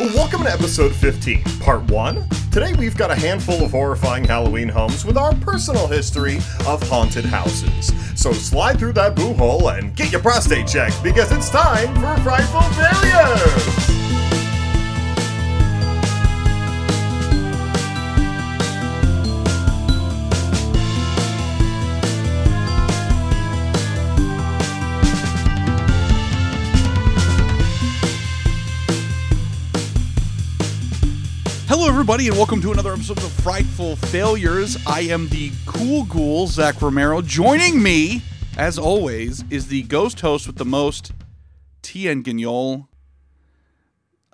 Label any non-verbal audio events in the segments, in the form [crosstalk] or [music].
Welcome to episode 15, part 1. Today we've got a handful of horrifying Halloween homes with our personal history of haunted houses. So slide through that boo hole and get your prostate checked because it's time for Frightful Failure! Hello, everybody, and welcome to another episode of Frightful Failures. I am the cool ghoul, Zach Romero. Joining me, as always, is the ghost host with the most, Tien Guignol.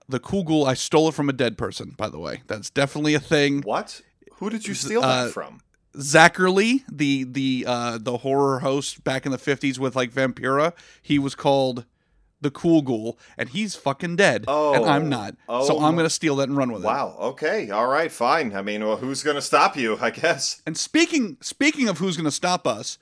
The cool ghoul, I stole it from a dead person, by the way. That's definitely a thing. What? Who did you steal Uh, that from? Zacherley, the the uh, the horror host back in the fifties with like Vampira, he was called the cool ghoul, and he's fucking dead, Oh, and Oh. I'm not. so Oh. I'm gonna steal that and run with it. Wow, okay, alright, fine. I mean, well, who's gonna stop you, I guess? And speaking speaking of who's to stop us,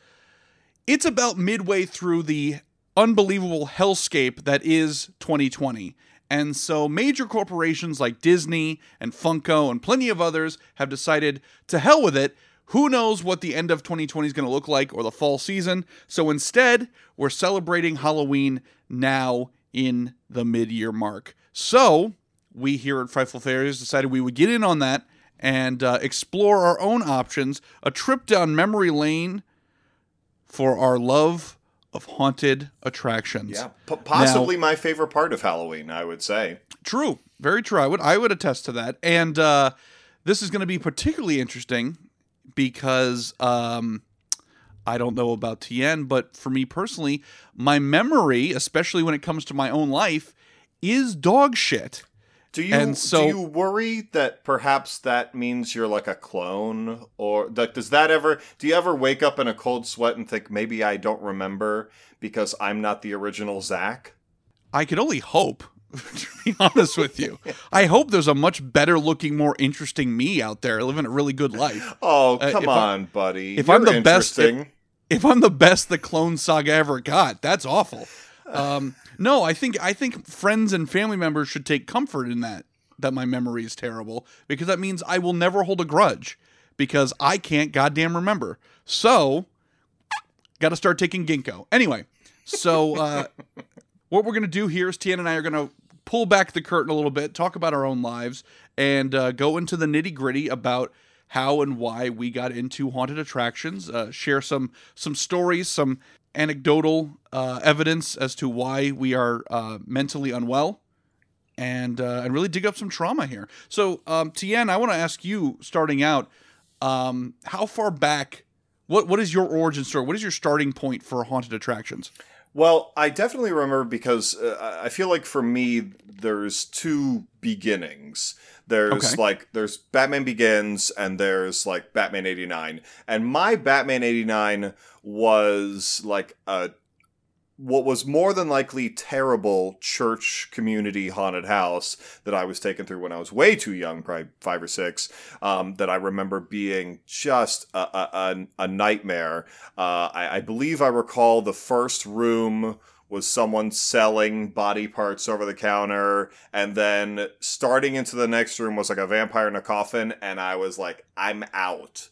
it's about midway through the unbelievable hellscape that is 2020. And so major corporations like Disney and Funko and plenty of others have decided to hell with it. Who knows what the end of 2020 is going to look like or the fall season? So instead, we're celebrating Halloween now in the mid-year mark. So, we here at Frightful Failures decided we would get in on that and uh, explore our own options, a trip down memory lane for our love of haunted attractions. Yeah, p- possibly my favorite part of Halloween, I would say. True, very true. I would I would attest to that. And uh, this is going to be particularly interesting because um, I don't know about Tien, but for me personally, my memory, especially when it comes to my own life, is dog shit. Do you And so- do you worry that perhaps that means you're like a clone, or like does that ever? Do you ever wake up in a cold sweat and think maybe I don't remember because I'm not the original Zach? I could only hope. [laughs] To be honest with you, I hope there's a much better looking, more interesting me out there living a really good life. [laughs] Oh Uh, come I- on, buddy! if You're I'm the best- interesting. if I'm the best the Clone Saga ever got, that's awful. Um, no, I think I think friends and family members should take comfort in that that my memory is terrible because that means I will never hold a grudge because I can't goddamn remember. So, got to start taking ginkgo. Anyway, so uh, [laughs] what we're gonna do here is Tien and I are gonna pull back the curtain a little bit, talk about our own lives, and uh, go into the nitty gritty about how and why we got into haunted attractions. Uh, share some some stories, some anecdotal uh, evidence as to why we are uh, mentally unwell, and uh, and really dig up some trauma here. So, um, Tien, I want to ask you, starting out, um, how far back? What what is your origin story? What is your starting point for haunted attractions? Well, I definitely remember because uh, I feel like for me, there's two beginnings. There's Okay. like there's Batman Begins and there's like Batman '89, and my Batman '89 was like a what was more than likely terrible church community haunted house that I was taken through when I was way too young, probably five or six. Um, that I remember being just a, a, a, nightmare. Uh, I, I believe I recall the first room was someone selling body parts over the counter, and then starting into the next room was like a vampire in a coffin, and I was like, I'm out.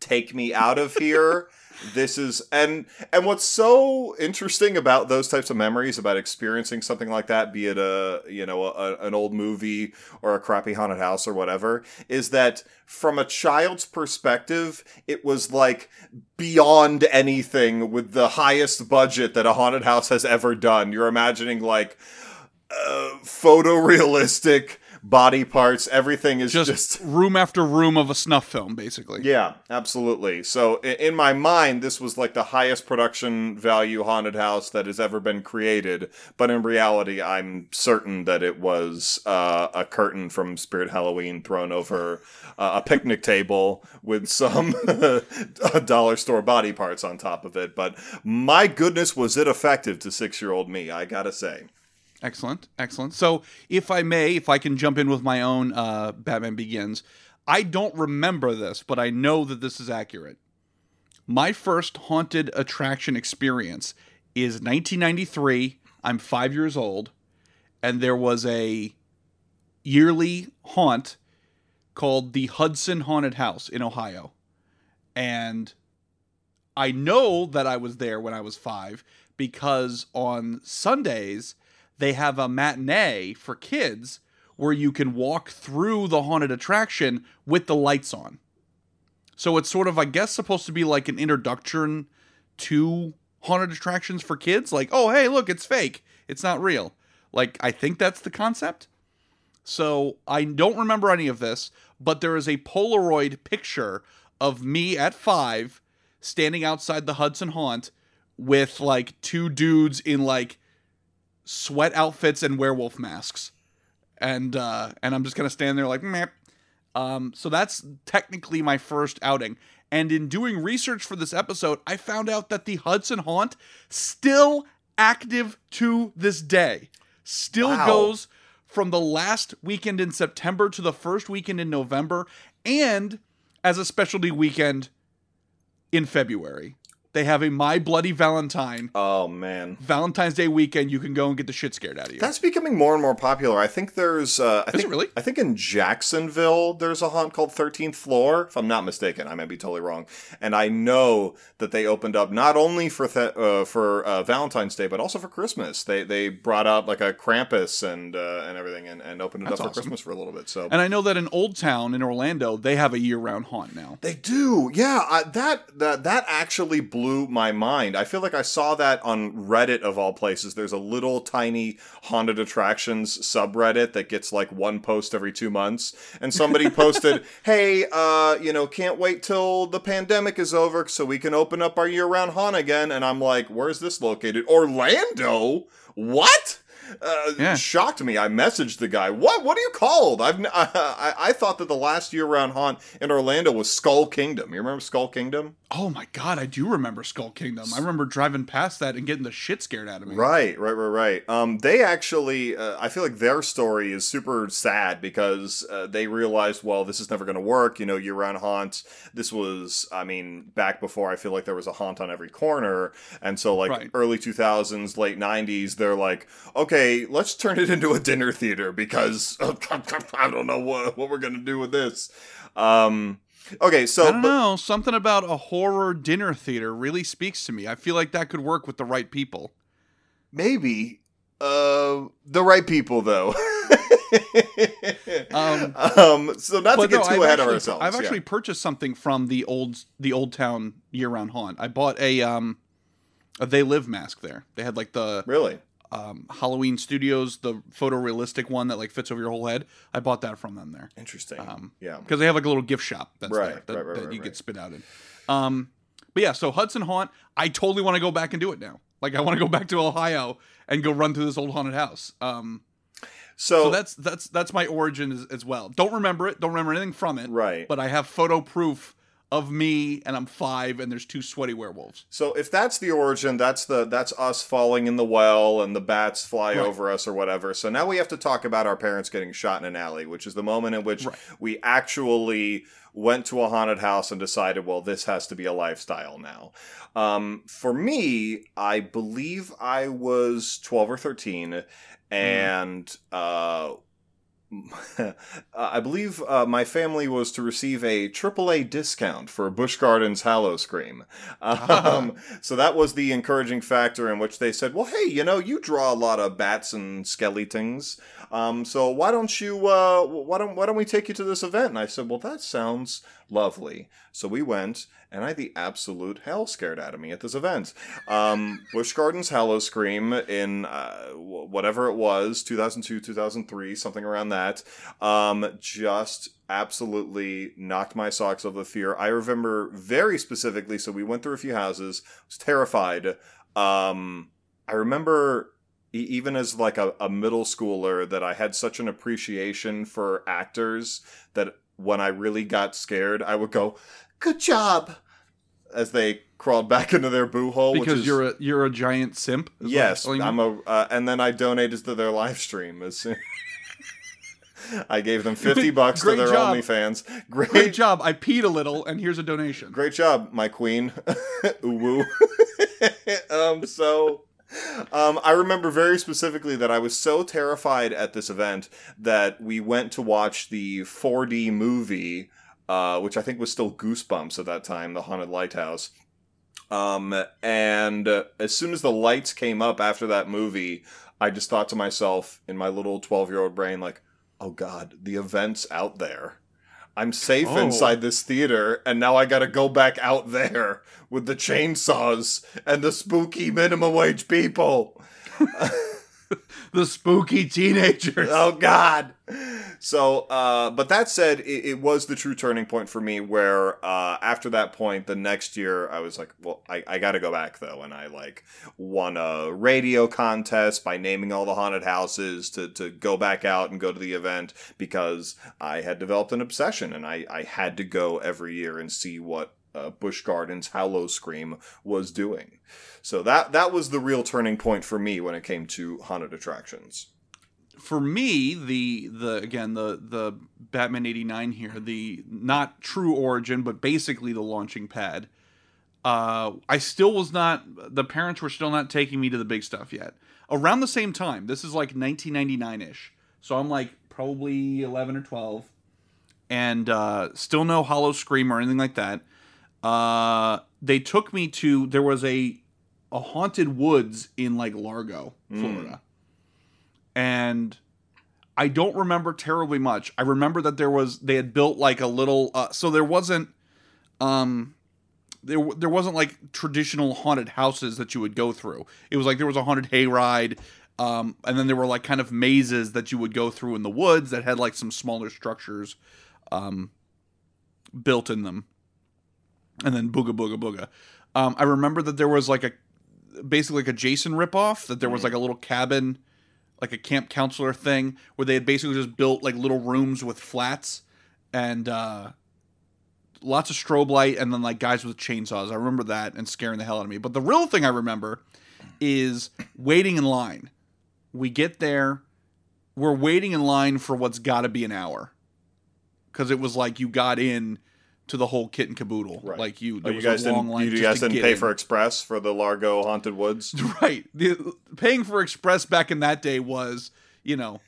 Take me out of here. [laughs] this is and and what's so interesting about those types of memories about experiencing something like that be it a you know a, an old movie or a crappy haunted house or whatever is that from a child's perspective it was like beyond anything with the highest budget that a haunted house has ever done. You're imagining like uh, photorealistic body parts everything is Just, just [laughs] room after room of a snuff film, basically. yeah, absolutely. So in my mind, this was like the highest production value haunted house that has ever been created. But in reality, I'm certain that it was uh, a curtain from Spirit Halloween thrown over uh, a picnic table with some [laughs] dollar store body parts on top of it. But my goodness, was it effective to six year old me? I gotta say. Excellent, excellent. So, if I may, if I can jump in with my own uh, Batman Begins, I don't remember this, but I know that this is accurate. My first haunted attraction experience is 1993. I'm five years old, and there was a yearly haunt called the Hudson Haunted House in Ohio. And I know that I was there when I was five because on Sundays they have a matinee for kids where you can walk through the haunted attraction with the lights on. So it's sort of, I guess, supposed to be like an introduction to haunted attractions for kids. Like, oh, hey, look, it's fake. It's not real. Like, I think that's the concept. So I don't remember any of this, but there is a Polaroid picture of me at five standing outside the Hudson Haunt with like two dudes in like sweat outfits and werewolf masks. And uh and I'm just gonna stand there like meh. Um so that's technically my first outing. And in doing research for this episode, I found out that the Hudson Haunt still active to this day. Still Wow. goes from the last weekend in September to the first weekend in November and as a specialty weekend in February. They have a My Bloody Valentine Oh man. Valentine's Day weekend. You can go and get the shit scared out of you. That's becoming more and more popular. I think there's. Uh, I Is it think, really? I think in Jacksonville there's a haunt called Thirteenth Floor. If I'm not mistaken, I might be totally wrong. And I know that they opened up not only for th- uh, for uh, Valentine's Day but also for Christmas. They they brought out like a Krampus and uh, and everything and, and opened it That's up for. Christmas for a little bit. So and I know that in Old Town in Orlando, they have a year-round haunt now. They do, yeah. I, that that that actually blew my mind. I feel like I saw that on Reddit of all places. There's a little tiny haunted attractions subreddit that gets like one post every two months, and somebody [laughs] posted, "Hey, uh, you know, can't wait till the pandemic is over so we can open up our year-round haunt again." And I'm like, "Where's this located? Orlando? What?" Uh, Yeah. shocked me. I messaged the guy. What? What are you called? I've n- [laughs] I, I thought that the last year-round haunt in Orlando was Skull Kingdom. You remember Skull Kingdom? Oh my god, I do remember Skull Kingdom. I remember driving past that and getting the shit scared out of me. Right, right, right, right. Um, they actually, uh, I feel like their story is super sad because uh, they realized, well, this is never going to work. You know, year-round haunts. This was, I mean, back before I feel like there was a haunt on every corner, and so like Right. early two thousands, late nineties, they're like, okay, let's turn it into a dinner theater because [laughs] I don't know what what we're going to do with this. Um, okay, so I don't but- know. Something about a horror dinner theater really speaks to me. I feel like that could work with the right people. Maybe. Uh, the right people, though. [laughs] um, Um, so not to get no, too I've ahead actually, of ourselves. I've yeah. actually purchased something from the old the old town year round haunt. I bought a um a They Live mask there. They had like the really um, Halloween Studios, the photorealistic one that like fits over your whole head. I bought that from them there interesting. Um, yeah. because they have like a little gift shop that's Right, there that, right, right, that right, you get spit out in. Um, but yeah, so Hudson Haunt, I totally want to go back and do it now. Like I want to go back to Ohio and go run through this old haunted house. Um, So, so that's that's that's my origin as, as well. Don't remember it. Don't remember anything from it. right. But I have photo proof of me, and I'm five, and there's two sweaty werewolves. So if that's the origin, that's the that's us falling in the well and the bats fly Right. over us or whatever. So now we have to talk about our parents getting shot in an alley, which is the moment in which Right. we actually went to a haunted house and decided, well, this has to be a lifestyle now. Um, for me, I believe I was twelve or thirteen, and uh, [laughs] I believe uh, my family was to receive a AAA discount for Busch Gardens Howl-O-Scream. [laughs] Um, [laughs] so that was the encouraging factor in which they said, "Well, hey, you know, you draw a lot of bats and skeletons, um, so why don't you? Uh, why don't why don't we take you to this event?" And I said, "Well, that sounds lovely." So we went, and I had the absolute hell scared out of me at this event. Um, Gardens Howl-O-Scream in uh, whatever it was, 2002, 2003, something around that. Um, just absolutely knocked my socks off the fear. I remember very specifically. So we went through a few houses. Was terrified. Um, I remember even as like a, a middle schooler that I had such an appreciation for actors that when I really got scared, I would go, "Good job," as they crawled back into their boo hole. which Because is, you're a you're a giant simp. is what you're Yes. I'm a, uh, and then I donated to their live stream. As soon- [laughs] I gave them [laughs] fifty bucks to their job. OnlyFans. Great, Great job. I peed a little, and here's a donation. great job, my queen. [laughs] Woo. um, so Um, I remember very specifically that I was so terrified at this event that we went to watch the 4D movie, uh, which I think was still Goosebumps at that time, The Haunted Lighthouse. Um, and as soon as the lights came up after that movie, I just thought to myself in my little 12 year old brain, like, oh God, the event's out there. I'm safe Oh. inside this theater, and now I gotta go back out there with the chainsaws and the spooky minimum wage people. [laughs] the spooky teenagers. Oh God! So, uh, but that said, it, it was the true turning point for me. Where uh, after that point, the next year, I was like, "Well, I, I got to go back though," and I like won a radio contest by naming all the haunted houses to to go back out and go to the event because I had developed an obsession, and I I had to go every year and see what uh, Busch Gardens Howl-O-Scream was doing. So that that was the real turning point for me when it came to haunted attractions. For me, the the again the the Batman eighty nine here, the not true origin, but basically the launching pad. Uh, I still was not. The parents were still not taking me to the big stuff yet. Around the same time, this is like nineteen ninety nine ish. So I'm like probably eleven or twelve, and uh, still no Howl-O-Scream or anything like that. Uh, they took me to there was a a haunted woods in like Largo, Florida. And I don't remember terribly much. I remember that there was they had built like a little uh, so there wasn't um there there wasn't like traditional haunted houses that you would go through. It was like there was a haunted hayride um and then there were like kind of mazes that you would go through in the woods that had like some smaller structures um built in them. And then booga booga booga. Um, I remember that there was like a basically like a Jason ripoff. That there was like a little cabin, like a camp counselor thing, where they had basically just built like little rooms with flats and uh, lots of strobe light, and then like guys with chainsaws. I remember that and scaring the hell out of me. But the real thing I remember is waiting in line. We get there, we're waiting in line for what's got to be an hour, because it was like you got in to the whole kit and caboodle. Right. Like you, Oh, you was guys a long didn't. line. You guys didn't pay in. for express for the Largo Haunted Woods. [laughs] right. The, paying for express back in that day was, you know,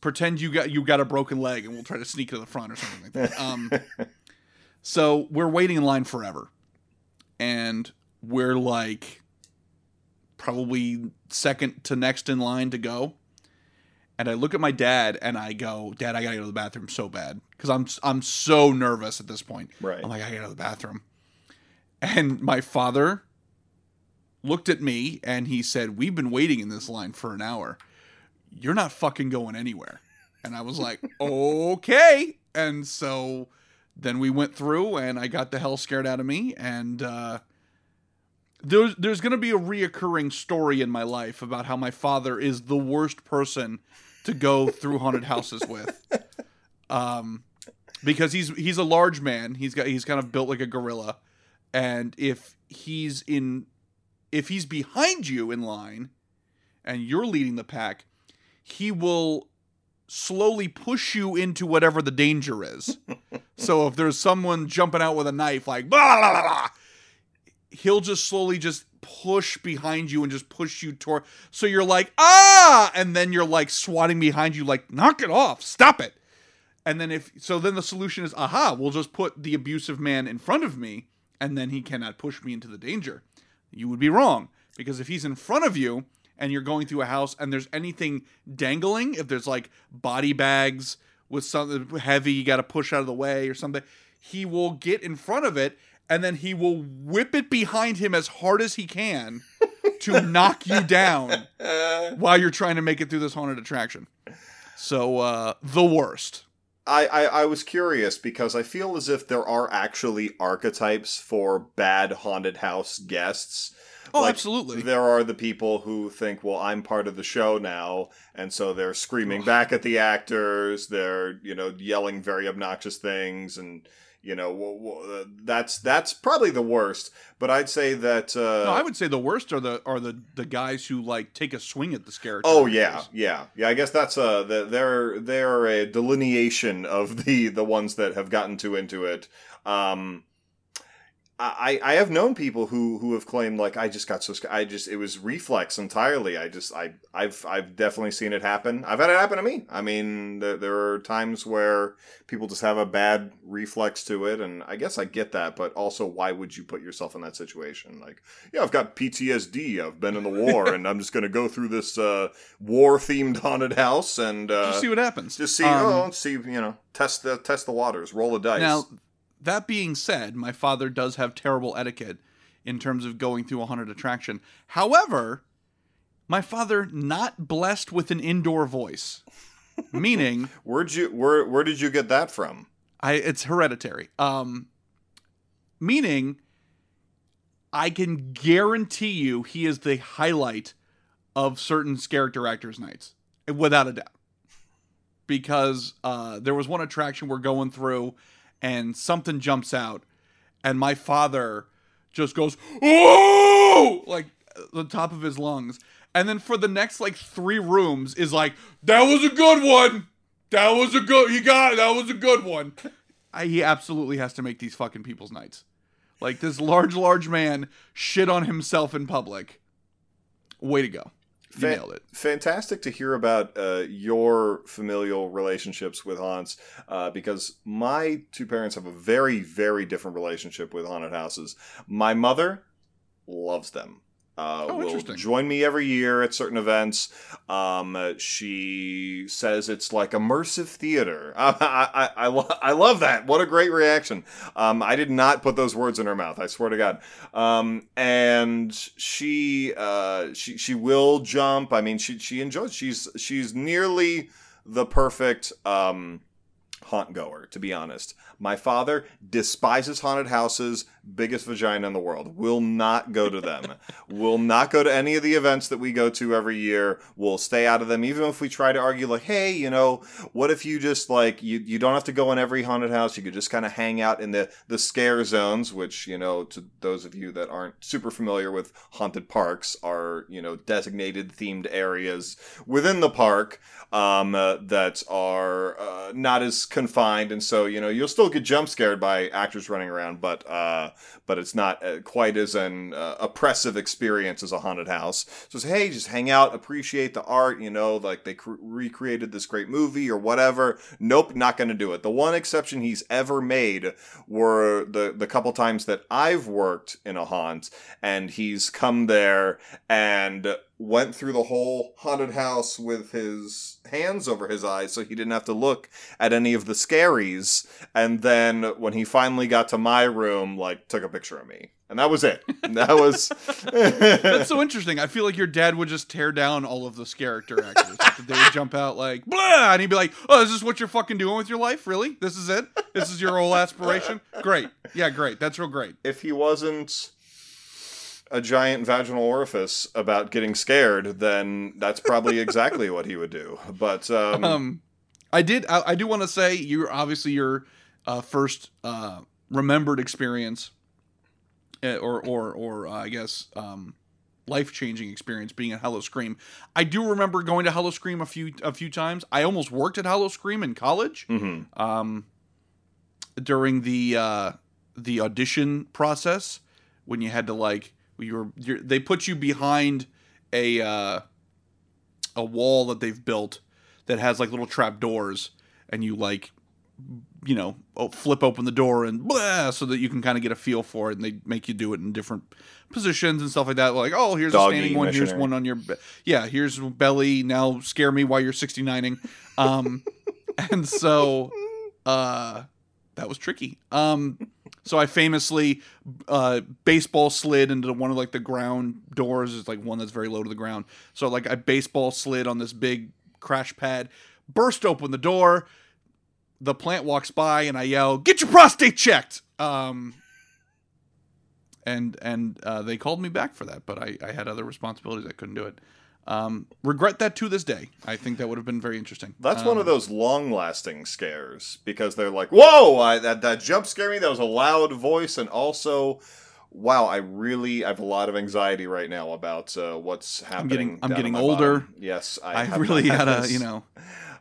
pretend you got you got a broken leg and we'll try to sneak to the front or something like that. Um, [laughs] so we're waiting in line forever, and we're like probably second to next in line to go. And I look at my dad and I go, "Dad, I gotta go to the bathroom so bad because I'm I'm so nervous at this point." Right. I'm like, I gotta go to the bathroom. And my father looked at me and he said, We've been waiting in this line for an hour. You're not fucking going anywhere. And I was like, [laughs] Okay. And so then we went through and I got the hell scared out of me. And uh, there's, there's going to be a reoccurring story in my life about how my father is the worst person to go through haunted houses with. Um, because he's he's a large man. He's got he's kind of built like a gorilla, and if he's in if he's behind you in line, and you're leading the pack, he will slowly push you into whatever the danger is. [laughs] so if there's someone jumping out with a knife, like blah, blah, blah, blah, he'll just slowly just push behind you and just push you toward. So you're like ah, and then you're like swatting behind you, like knock it off, stop it. And then if so, then the solution is aha, we'll just put the abusive man in front of me, and then he cannot push me into the danger. You would be wrong because if he's in front of you and you're going through a house and there's anything dangling, if there's like body bags with something heavy you got to push out of the way or something, he will get in front of it and then he will whip it behind him as hard as he can to knock you down [laughs] while you're trying to make it through this haunted attraction. So uh the worst. I, I, I was curious because I feel as if there are actually archetypes for bad haunted house guests. Oh, Like, absolutely. There are the people who think, well, I'm part of the show now, and so they're screaming back at the actors. They're, you know, yelling very obnoxious things, and you know, uh, that's that's probably the worst. But I'd say that. Uh, no, I would say the worst are the are the the guys who like take a swing at the scare. Oh yeah, yeah, yeah. I guess that's uh, the, they're they're a delineation of the the ones that have gotten too into it. Um, I, I have known people who, who have claimed like I just got so scared. I just it was reflex entirely. I just I I've I've definitely seen it happen. I've had it happen to me. I mean, there, there are times where people just have a bad reflex to it, and I guess I get that. But also, why would you put yourself in that situation? Like, yeah, I've got PTSD. I've been in the [laughs] war, and I'm just going to go through this uh, war themed haunted house and uh, Just see what happens. just see Um, oh see you know test the test the waters, roll the dice. Now, that being said, my father does have terrible etiquette in terms of going through a haunted attraction. However, my father not blessed with an indoor voice, meaning [laughs] Where'd you where where did you get that from? I it's hereditary. Um, meaning I can guarantee you he is the highlight of certain character actors' nights, without a doubt. Because uh, there was one attraction we're going through, and something jumps out, and my father just goes, "Oh!" like the top of his lungs, and then for the next like three rooms is like, "That was a good one. That was a good. He got it. That was a good one." I, he absolutely has to make these fucking people's nights. Like this large, large man shit on himself in public. Way to go. You Fa- nailed it. Fantastic to hear about uh, your familial relationships with haunts, uh, because my two parents have a very, very different relationship with haunted houses. My mother loves them. Uh, Oh, will join me every year at certain events. Um, uh, she says it's like immersive theater. [laughs] I, I, I, I, lo- I love that. What a great reaction. Um, I did not put those words in her mouth. I swear to God. Um, and she, uh, she, she will jump. I mean, she, she enjoys. She's, she's nearly the perfect. Um, haunt goer, to be honest. My father despises haunted houses, biggest vagina in the world. Will not go to them. will not go to any of the events that we go to every year. We'll stay out of them, even if we try to argue, like, hey, you know, what if you just like you you don't have to go in every haunted house. You could just kind of hang out in the the scare zones, which you know, to those of you that aren't super familiar with haunted parks, are you know designated themed areas within the park um, uh, that are uh, not as confined, and so you know you'll still get jump scared by actors running around, but uh, but it's not uh, quite as an uh, oppressive experience as a haunted house. So it's, hey, just hang out, appreciate the art. You know, like they cr- recreated this great movie or whatever. Nope, not going to do it. The one exception he's ever made were the the couple times that I've worked in a haunt, and he's come there and went through the whole haunted house with his hands over his eyes so he didn't have to look at any of the scaries and then when he finally got to my room like took a picture of me and that was it [laughs] that was [laughs] That's so interesting. I feel like your dad would just tear down all of those character actors. Like, they would jump out like blah, and he'd be like, "Oh, is this what you're fucking doing with your life? Really? This is it? This is your whole aspiration? Great, yeah, great. That's real great." if he wasn't a giant vaginal orifice about getting scared then that's probably [laughs] exactly what he would do but um, Um, I did. I, I do want to say you're obviously your uh, first uh, remembered experience, uh, or or or uh, I guess um, life changing experience being at Howl-O-Scream. I do remember going to Howl-O-Scream a few a few times. I almost worked at Howl-O-Scream in college. mhm. Um, during the uh, the audition process, when you had to like you were you're, they put you behind a uh, a wall that they've built that has like little trap doors, and you like you know flip open the door and blah, so that you can kind of get a feel for it, and they make you do it in different positions and stuff like that. Like, oh, here's Doggy a standing one, here's one on your be- yeah, here's belly. Now scare me while you're 69ing. Um, [laughs] and so uh, that was tricky. Um, so I famously uh, baseball slid into one of like the ground doors. It's like one that's very low to the ground. So like I baseball slid on this big crash pad, burst open the door. The plant walks by and I yell, "Get your prostate checked!" Um, and and uh, they called me back for that, but I, I had other responsibilities. I couldn't do it. Um, regret that to this day. I think that would have been very interesting. That's Um, one of those long-lasting scares because they're like, "Whoa, I, that that jump scared me. That was a loud voice, and also, wow, I really I have a lot of anxiety right now about uh, what's happening." getting- I'm getting older. bottom. Yes, I, I, really had gotta, you know.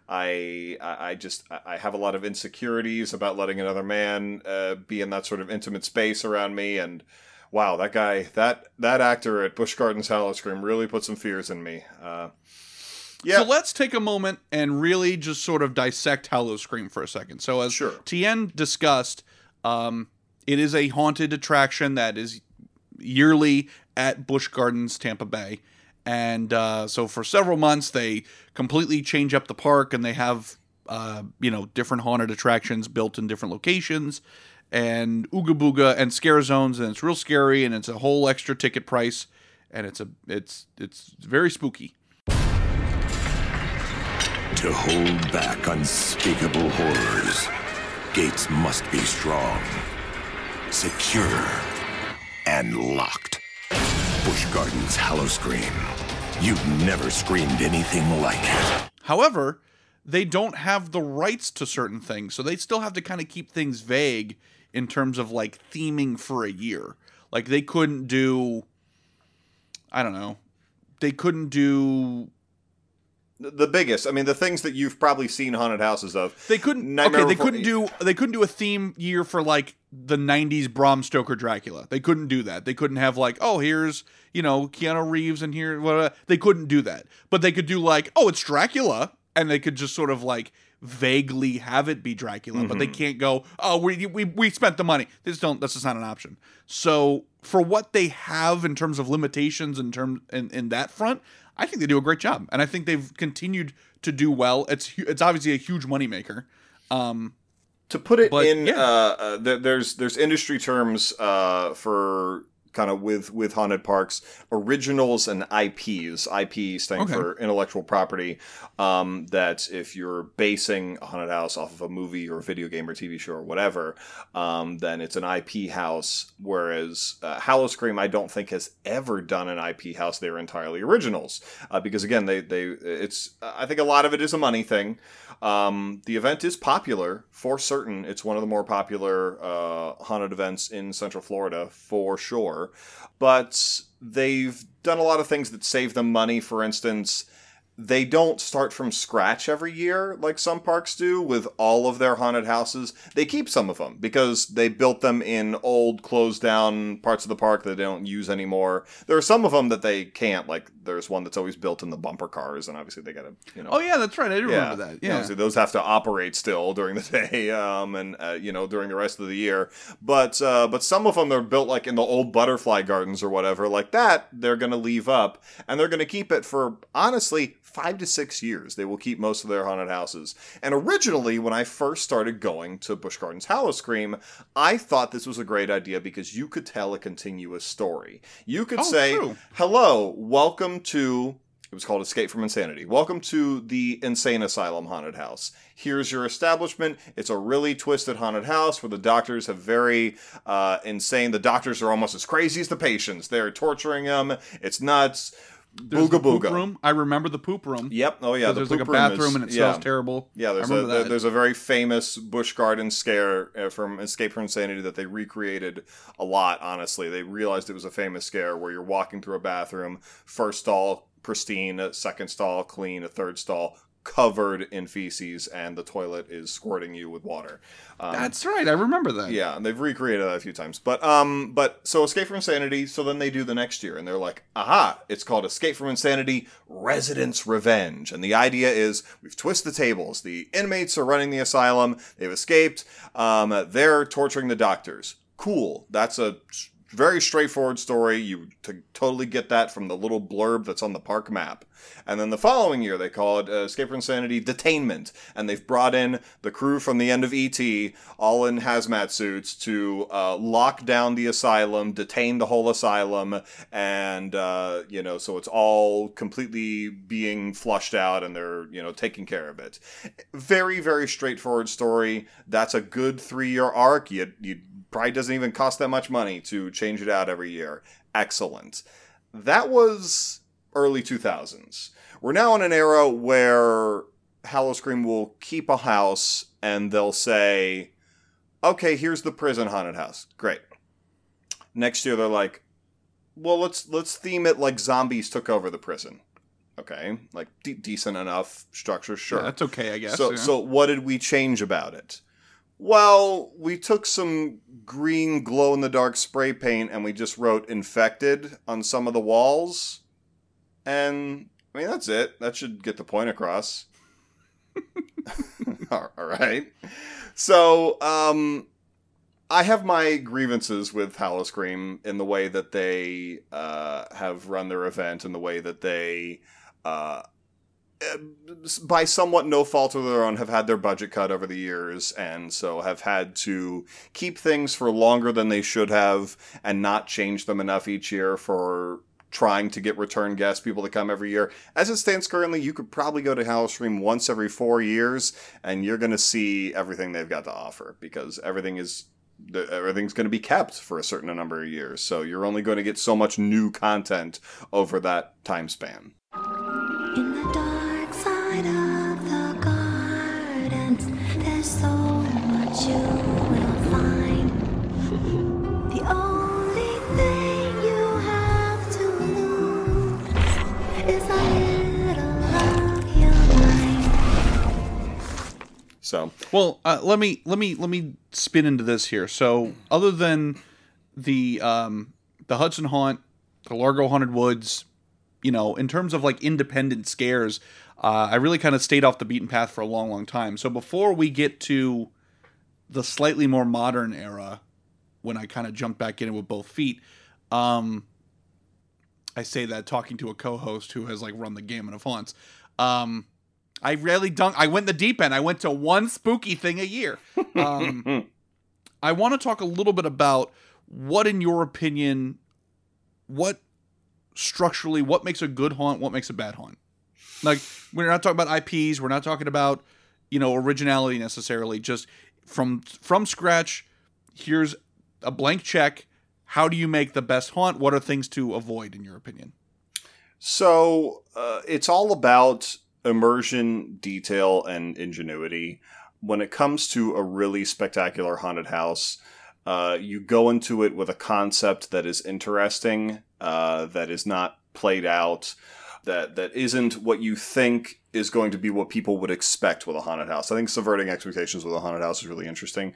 I I just I I have a lot of insecurities about letting another man uh, be in that sort of intimate space around me, and wow, that guy that that actor at Busch Gardens Howl-O-Scream really put some fears in me. Uh, yeah, So let's take a moment and really just sort of dissect Howl-O-Scream for a second. So as Sure. Tien discussed, um, it is a haunted attraction that is yearly at Busch Gardens, Tampa Bay. And uh, so for several months, they completely change up the park and they have, uh, you know, different haunted attractions built in different locations and Ooga Booga and scare zones. And it's real scary and it's a whole extra ticket price. And it's a it's it's very spooky. To hold back unspeakable horrors, gates must be strong, secure, and locked. Busch Gardens Howl-O-Scream. You've never screamed anything like it. However, they don't have the rights to certain things, so they still have to kind of keep things vague in terms of like theming for a year. Like they couldn't do I don't know. They couldn't do the biggest. I mean, the things that you've probably seen haunted houses of. they couldn't Nightmare okay, they couldn't do they couldn't do a theme year for like the 90s Bram Stoker Dracula. They couldn't do that. They couldn't have like, oh, here's, you know, Keanu Reeves and here what they couldn't do that. But they could do like, oh, it's Dracula and they could just sort of like vaguely have it be Dracula, but they can't go, oh, we we we spent the money. This don't that's just not an option. So, for what they have in terms of limitations in terms in, in that front, I think they do a great job. And I think they've continued to do well. It's it's obviously a huge moneymaker. Um to put it But, in yeah. uh, uh there's there's industry terms uh for kind of with with haunted parks. Originals and ips ip standing Okay. for intellectual property um that if you're basing a haunted house off of a movie or a video game or tv show or whatever um then it's an ip house. Whereas uh, Howl-O-Scream i don't think has ever done an ip house. They're entirely originals. Uh, because again they they it's i think a lot of it is a money thing um, the event is popular for certain. It's one of the more popular uh, haunted events in Central Florida for sure. But they've done a lot of things that save them money. For instance, they don't start from scratch every year like some parks do with all of their haunted houses. They keep some of them because they built them in old, closed down parts of the park that they don't use anymore. There are some of them that they can't. Like there's one that's always built in the bumper cars, and obviously they got to you know Oh yeah, that's right. I do yeah, remember that. Yeah. obviously those have to operate still [laughs] during the day, um, and uh, you know during the rest of the year. But uh, but some of them are built like in the old butterfly gardens or whatever, like that. They're going to leave up, and they're going to keep it for honestly five to six years. They will keep most of their haunted houses. And originally, when I first started going to Busch Gardens Howl-O-Scream, I thought this was a great idea because you could tell a continuous story. You could Oh, say, true. "Hello, welcome to." It was called Escape from Insanity. Welcome to the Insane Asylum Haunted House. Here's your establishment. It's a really twisted haunted house where the doctors have very uh, insane. The doctors are almost as crazy as the patients. They're torturing them. It's nuts. There's Booga the poop booga. room. I remember the poop room. Yep. Oh yeah. The there's like a room bathroom is- and it yeah. terrible. Yeah, there's a there's a very famous Busch Garden scare uh, from Escape from Insanity that they recreated a lot. Honestly, they realized it was a famous scare where you're walking through a bathroom, first stall pristine, second stall clean, a third stall covered in feces, and the toilet is squirting you with water. Um, That's right. I remember that. yeah, and they've recreated that a few times. But um but so Escape from Insanity, so then they do the next year and they're like, "Aha, it's called Escape from Insanity Residence Revenge." And the idea is we've twisted the tables. The inmates are running the asylum. They've escaped. Um they're torturing the doctors. Cool. That's a very straightforward story. You t- totally get that from the little blurb that's on the park map. And then the following year, they call it uh, Escape from Insanity Detainment. And they've brought in the crew from the end of E.T., all in hazmat suits, to uh, lock down the asylum, detain the whole asylum. And, uh, you know, so it's all completely being flushed out and they're, you know, taking care of it. Very, very straightforward story. That's a good three year arc. You, you probably doesn't even cost that much money to change it out every year. Excellent. That was early 2000s. We're now in an era where Howl-O-Scream will keep a house and they'll say, "Okay, here's the prison haunted house. Great." Next year they're like, "Well, let's let's theme it like zombies took over the prison." Okay, like de- decent enough structure, sure. Yeah, that's okay, I guess. So, yeah. so what did we change about it? Well, we took some green glow in the dark spray paint and we just wrote infected on some of the walls. And I mean, that's it. That should get the point across. [laughs] All right. So, um, I have my grievances with Howl-O-Scream in the way that they uh, have run their event, in the way that they uh, by somewhat no fault of their own, have had their budget cut over the years, and so have had to keep things for longer than they should have, and not change them enough each year for trying to get return guests, people to come every year. As it stands currently, you could probably go to Howl-O-Scream once every four years, and you're going to see everything they've got to offer because everything is everything's going to be kept for a certain number of years. So you're only going to get so much new content over that time span. So Well, uh, let me let me let me spin into this here. So, other than the um, the Hudson Haunt, the Largo Haunted Woods, you know, in terms of like independent scares, uh, I really kind of stayed off the beaten path for a long, long time. So before we get to the slightly more modern era, when I kind of jumped back in with both feet, um, I say that talking to a co-host who has like run the gamut of haunts. Um, I rarely dunk. I went the deep end. I went to one spooky thing a year. [laughs] Um, I want to talk a little bit about what, in your opinion, what structurally, what makes a good haunt, what makes a bad haunt. Like we're not talking about IPs. We're not talking about you know originality necessarily. Just from from scratch. Here's a blank check. How do you make the best haunt? What are things to avoid, in your opinion? So uh, it's all about immersion, detail, and ingenuity. When it comes to a really spectacular haunted house, uh, you go into it with a concept that is interesting, uh, that is not played out, that that isn't what you think is going to be what people would expect with a haunted house. I think subverting expectations with a haunted house is really interesting.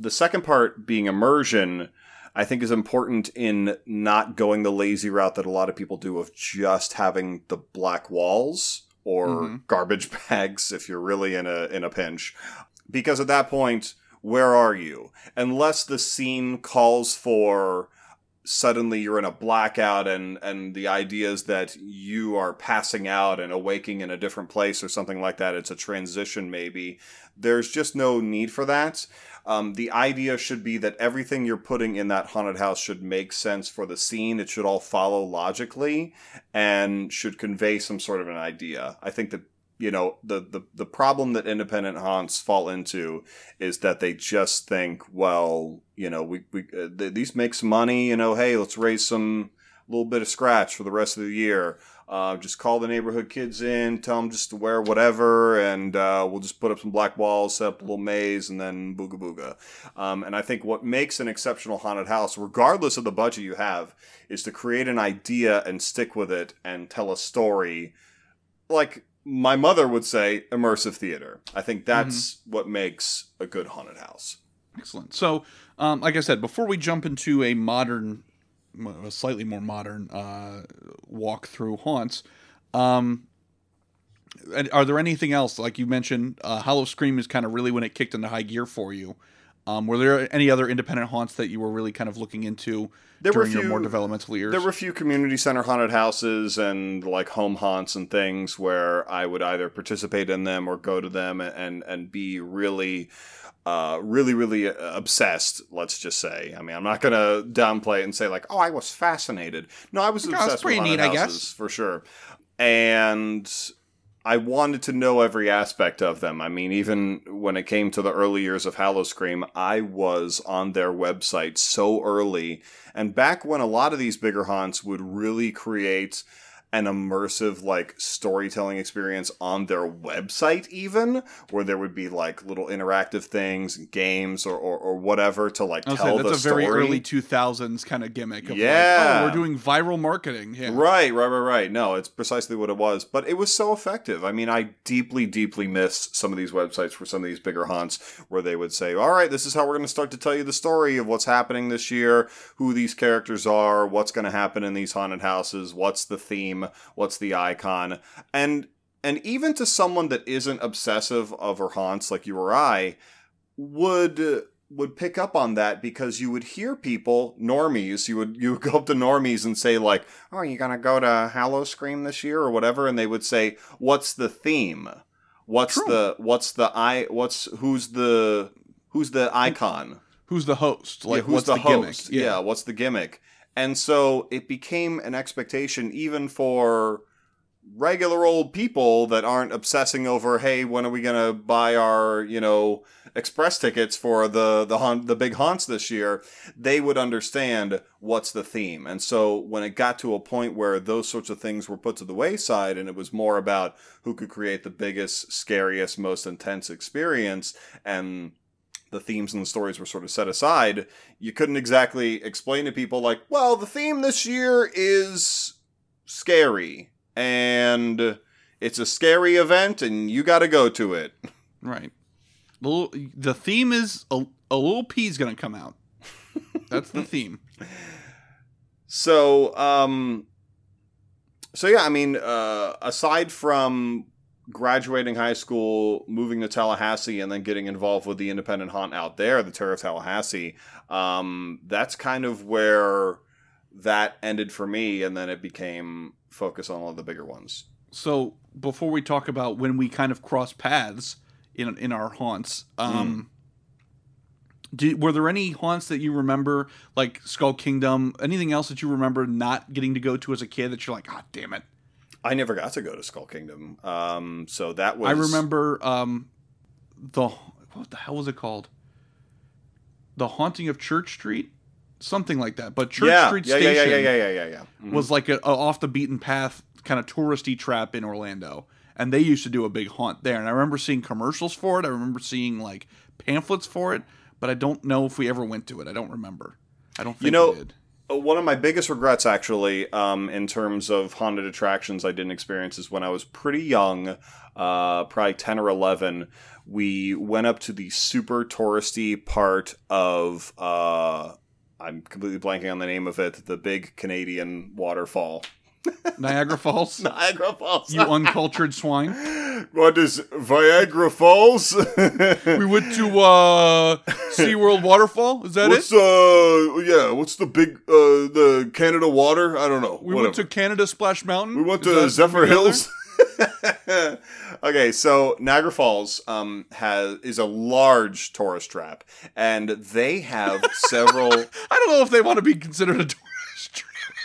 The second part being immersion. I think is important in not going the lazy route that a lot of people do of just having the black walls or Mhm. garbage [laughs] bags if you're really in a in a pinch. Because at that point, where are you? Unless the scene calls for suddenly you're in a blackout and and the idea is that you are passing out and awaking in a different place or something like that it's a transition maybe there's just no need for that um, the idea should be that everything you're putting in that haunted house should make sense for the scene. It should all follow logically and should convey some sort of an idea. I think that you know the, the the problem that independent haunts fall into is that they just think well you know we, we uh, th- these make some money you know hey let's raise some little bit of scratch for the rest of the year uh, just call the neighborhood kids in tell them just to wear whatever and uh, we'll just put up some black walls set up a little maze and then booga booga um, and i think what makes an exceptional haunted house regardless of the budget you have is to create an idea and stick with it and tell a story like my mother would say immersive theater. I think that's what makes a good haunted house. Excellent. So, um, like I said, before we jump into a modern, a slightly more modern uh, walk through haunts, um, are there anything else? Like you mentioned, uh, Howl-O-Scream is kind of really when it kicked into high gear for you. Um, were there any other independent haunts that you were really kind of looking into There were during your more developmental years? There were a few community center haunted houses and like home haunts and things where I would either participate in them or go to them and and be really uh, really, really uh, obsessed. Let's just say. I mean, I'm not gonna downplay it and say like, "Oh, I was fascinated." No, I was that's obsessed with pretty haunted neat, I guess. for sure, and I wanted to know every aspect of them. I mean, even when it came to the early years of Howl-O-Scream, I was on their website so early. And back when a lot of these bigger haunts would really create an immersive like storytelling experience on their website even where there would be like little interactive things games or, or, or whatever to like tell saying, the that's a very early 2000s kind of gimmick. Of Yeah. Like, oh, we're doing viral marketing. Yeah. Right, right, right, right. No, it's precisely what it was, but it was so effective. I mean, I deeply, deeply miss some of these websites for some of these bigger haunts where they would say, "All right, this is how we're going to start to tell you the story of what's happening this year, who these characters are, what's going to happen in these haunted houses, what's the theme, what's the icon," and and even to someone that isn't obsessive over haunts like you or I, would would pick up on that because you would hear people normies you would you would go up to normies and say like oh are you gonna go to Howl-O-Scream this year or whatever and they would say what's the theme what's True. the what's the i what's who's the who's the icon Who's the host? Like, yeah, who's what's the, the, host gimmick? yeah. what's the gimmick and so it became an expectation even for regular old people that aren't obsessing over hey when are we gonna buy our you know express tickets for the the haunt, the big haunts this year? They would understand what's the theme. And so when it got to a point where those sorts of things were put to the wayside and it was more about who could create the biggest scariest most intense experience and the themes and the stories were sort of set aside you couldn't exactly explain to people like well the theme this year is scary and it's a scary event and you got to go to it Right. The, the theme is a, a little P's going to come out. That's the theme. [laughs] So, um, so yeah, I mean, uh, aside from graduating high school, moving to Tallahassee, and then getting involved with the independent haunt out there, the Terror of Tallahassee, um, that's kind of where that ended for me, and then it became focus on all the bigger ones. So before we talk about when we kind of cross paths in in our haunts, um, do, were there any haunts that you remember, like Skull Kingdom? Anything else that you remember not getting to go to as a kid that you're like, ah, damn it? I never got to go to Skull Kingdom, um, so that was I remember um, the what the hell was it called? The Haunting of Church Street, something like that. But Church yeah, Street yeah, yeah, Station yeah, yeah, yeah, yeah, yeah, Mhm. was like a, a off the beaten path kind of touristy trap in Orlando, and they used to do a big haunt there. And I remember seeing commercials for it. I remember seeing like pamphlets for it, but I don't know if we ever went to it. I don't remember. I don't think You know, we did. Uh, one of my biggest regrets actually um, in terms of haunted attractions i didn't experience is when i was pretty young uh, probably 10 or 11 we went up to the super touristy part of uh, i'm completely blanking on the name of it the big canadian waterfall Niagara Falls. [laughs] niagara falls You uncultured swine. [laughs] what is viagra falls [laughs] We went to uh SeaWorld Waterfall. Is that what's it? uh yeah what's the big uh the canada water i don't know We went to Canada Splash Mountain. We went to Zephyr did we go Hills. okay, so Niagara Falls um, has is a large tourist trap, and they have several. I don't know if they want to be considered a tourist.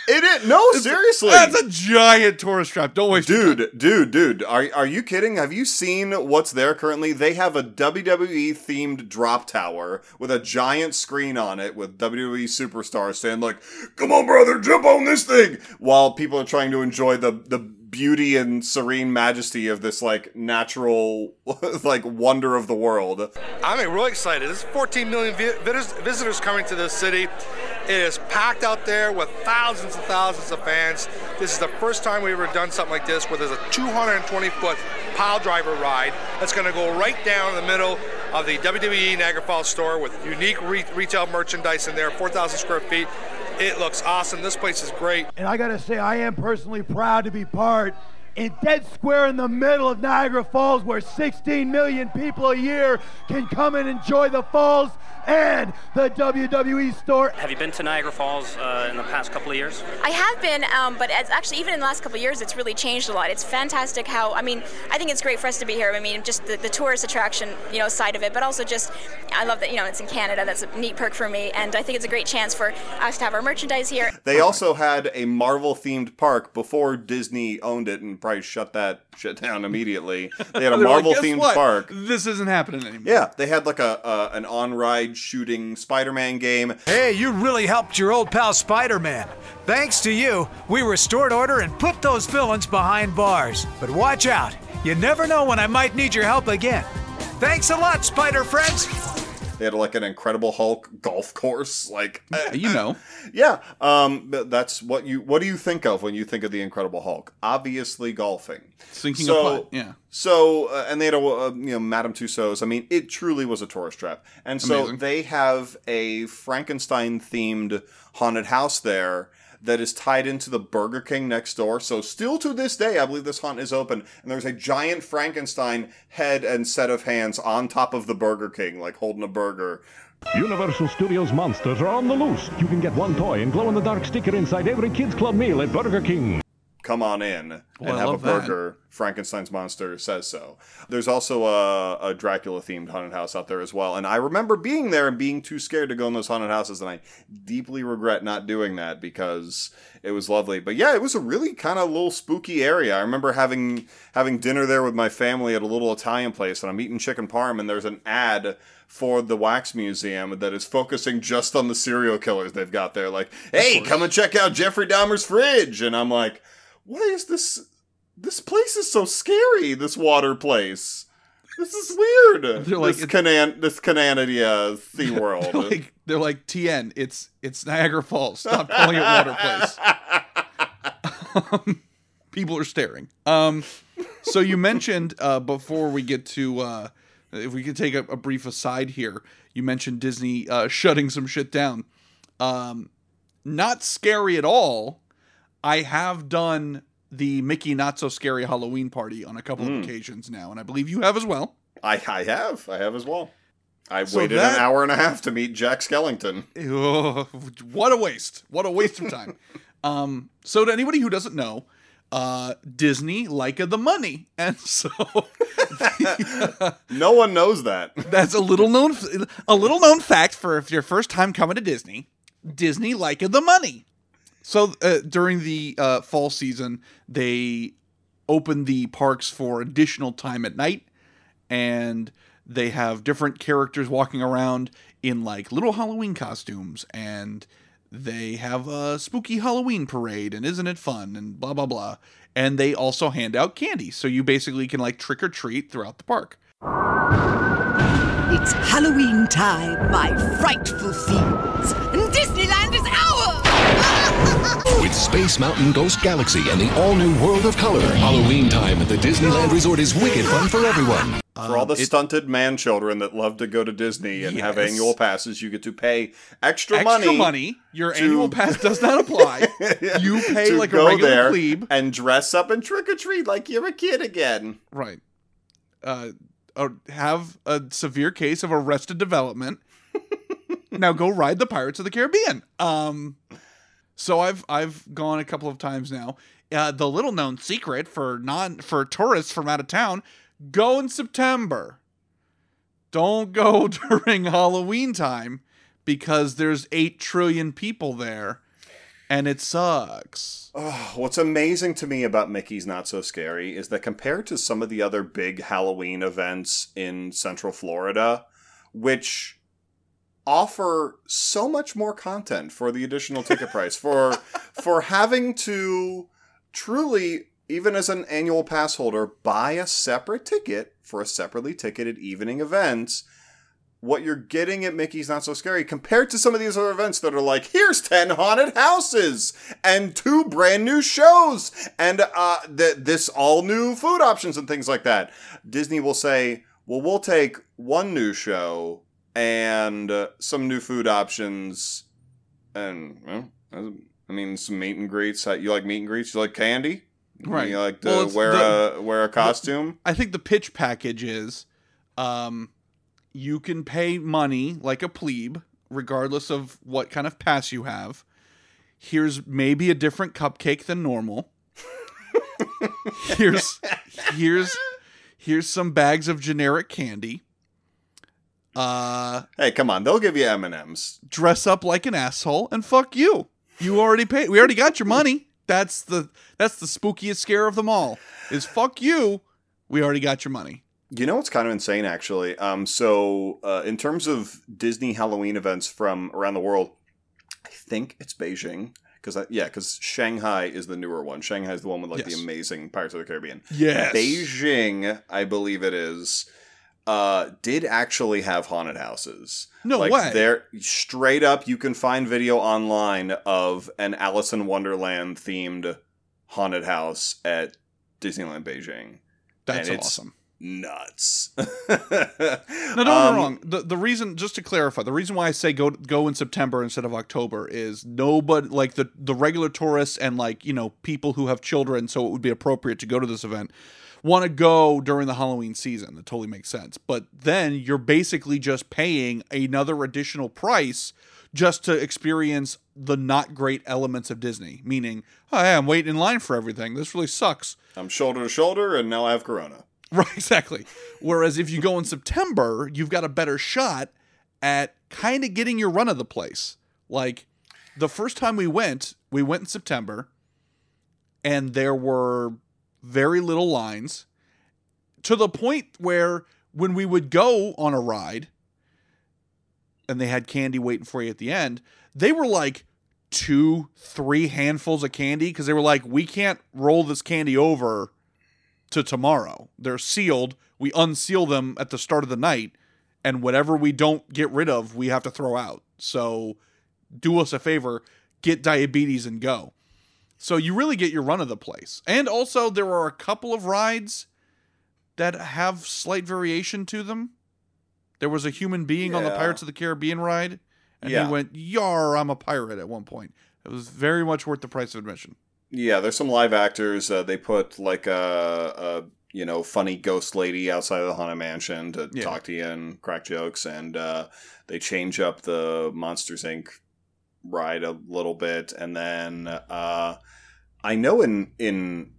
It is no seriously. That's a giant tourist trap. Don't waste your time. Dude, dude, dude, are, are you kidding? Have you seen what's there currently? They have a WWE themed drop tower with a giant screen on it with WWE superstars saying like, "Come on, brother, jump on this thing," while people are trying to enjoy the the beauty and serene majesty of this like natural [laughs] like wonder of the world. I'm really excited. There's 14 million vi- visitors, visitors coming to this city. It is packed out there with thousands and thousands of fans. This is the first time we've ever done something like this where there's a 220 foot pile driver ride that's going to go right down the middle of the WWE Niagara Falls store with unique re- retail merchandise in there, 4,000 square feet. It looks awesome. This place is great. And I gotta say, I am personally proud to be part in dead square in the middle of Niagara Falls where 16 million people a year can come and enjoy the falls and the WWE store. Have you been to Niagara Falls uh, in the past couple of years? I have been, um, but it's actually even in the last couple of years, it's really changed a lot. It's fantastic how I mean, I think it's great for us to be here. I mean, just the, the tourist attraction, you know, side of it, but also just I love that you know it's in Canada. That's a neat perk for me, and I think it's a great chance for us to have our merchandise here. They also had a Marvel themed park before Disney owned it and probably shut that shit down immediately. [laughs] They had a They're like, Marvel-themed what? park. This isn't happening anymore. Yeah, they had like a, a an on ride shooting Spider Man game. Hey, you really helped your old pal Spider Man. Thanks to you, we restored order and put those villains behind bars. But watch out, you never know when I might need your help again. Thanks a lot, Spider Friends. They had like an Incredible Hulk golf course. Like, Yeah, you know. yeah, um, but that's what you. What do you think of when you think of the Incredible Hulk? Obviously, golfing. Sinking So- a putt. Yeah. So, uh, and they had a, uh, you know, Madame Tussauds. I mean, it truly was a tourist trap. And so Amazing. they have a Frankenstein themed haunted house there that is tied into the Burger King next door. So, still to this day, I believe this haunt is open. And there's a giant Frankenstein head and set of hands on top of the Burger King, like holding a burger. Universal Studios monsters are on the loose. You can get one toy and glow in the dark sticker inside every Kids Club meal at Burger King. Come on in and Well, have a love that. burger. Frankenstein's monster says so. There's also a, a Dracula themed haunted house out there as well. And I remember being there and being too scared to go in those haunted houses. And I deeply regret not doing that because it was lovely. But yeah, it was a really kind of little spooky area. I remember having having dinner there with my family at a little Italian place and I'm eating chicken parm and there's an ad for the wax museum that is focusing just on the serial killers they've got there like hey come and check out jeffrey dahmer's fridge and i'm like why is this this place is so scary this water place this is weird [laughs] They're like, this canan this canania sea [laughs] world They're like, they're like Tien. It's it's Niagara Falls. Stop calling it Water Place. [laughs] Um, people are staring. Um, so you mentioned uh, before we get to uh, if we could take a, a brief aside here. You mentioned Disney uh, shutting some shit down. Um, not scary at all. I have done the Mickey Not So Scary Halloween party on a couple Hmm. of occasions now, and I believe you have as well. I, I have i have as well i So waited that- an hour and a half to meet jack skellington Ugh, what a waste! What a waste of time. [laughs] um, so to anybody who doesn't know, uh, Disney like the money, and so [laughs] [laughs] no one knows that that's a little known a little known fact for if your first time coming to Disney. Disney like the money. So uh, during the uh, fall season, they open the parks for additional time at night, and they have different characters walking around in like little Halloween costumes, and they have a spooky Halloween parade, and isn't it fun? And blah blah blah. And they also hand out candy, so you basically can like trick or treat throughout the park. It's Halloween time, my frightful fiends. And Disneyland is ours! With Space Mountain Ghost Galaxy and the all new World of Color, Halloween time at the Disneyland Resort is wicked fun for everyone. For all the stunted man children that love to go to Disney and have annual passes, you get to pay extra, Extra money. money. Your to- annual pass does not apply. [laughs] You pay to like a go regular there plebe. and dress up and trick or treat like you're a kid again. Right. Uh, uh, have a severe case of arrested development. [laughs] now go ride the Pirates of the Caribbean. Um, so I've I've gone a couple of times now. Uh, the little known secret for non for tourists from out of town: go in September. Don't go [laughs] during Halloween time because there's eight trillion people there, and it sucks. Oh, what's amazing to me about Mickey's Not So Scary is that compared to some of the other big Halloween events in Central Florida, which offer so much more content for the additional ticket [laughs] price for for having to truly even as an annual pass holder buy a separate ticket for a separately ticketed evening event what you're getting at Mickey's Not So Scary compared to some of these other events that are like, here's 10 haunted houses and two brand new shows and uh, th- this all new food options and things like that. Disney will say, well, we'll take one new show and uh, some new food options and, well, I mean, some meet and greets. You like meet and greets? You like candy? Right. You like to Well, wear the- a wear a costume? I think the pitch package is um, you can pay money like a plebe, regardless of what kind of pass you have. Here's maybe a different cupcake than normal. [laughs] here's here's here's some bags of generic candy. Uh hey, come on, they'll give you M&Ms. Dress up like an asshole and fuck you. You already paid. We already got your money. that's the that's the spookiest scare of them all. Is fuck you. We already got your money. You know what's kind of insane, actually. Um, so uh, in terms of Disney Halloween events from around the world, I think it's Beijing because yeah, because Shanghai is the newer one. Shanghai is the one with like Yes. the amazing Pirates of the Caribbean. Yes. Beijing, I believe it is, uh, did actually have haunted houses. No like, way. There, straight up, you can find video online of an Alice in Wonderland themed haunted house at Disneyland Beijing. That's awesome. Nuts. [laughs] No, don't get me Um, wrong. The the reason, just to clarify, the reason why I say go go in September instead of October is nobody like the the regular tourists and like you know people who have children, so it would be appropriate to go to this event. Want to go during the Halloween season? That totally makes sense. But then you're basically just paying another additional price just to experience the not great elements of Disney. Meaning, oh, hey, I'm waiting in line for everything. This really sucks. I'm shoulder to shoulder, and now I have Corona. [laughs] Right, exactly. Whereas if you go in September, you've got a better shot at kind of getting your run of the place. Like the first time we went, we went in September and there were very little lines to the point where when we would go on a ride and they had candy waiting for you at the end, they were like two, three handfuls of candy because they were like, we can't roll this candy over to tomorrow. They're sealed. We unseal them at the start of the night, and whatever we don't get rid of, we have to throw out. So do us a favor, get diabetes and go. So you really get your run of the place. And also there are a couple of rides that have slight variation to them. There was a human being on the Pirates of the Caribbean ride, and Yeah. he went, Yar, I'm a pirate at one point. It was very much worth the price of admission. Yeah, there's some live actors. Uh, they put like a, a you know funny ghost lady outside of the haunted mansion to Yeah. talk to you and crack jokes, and uh, they change up the Monsters Inc. ride a little bit, and then uh, I know in in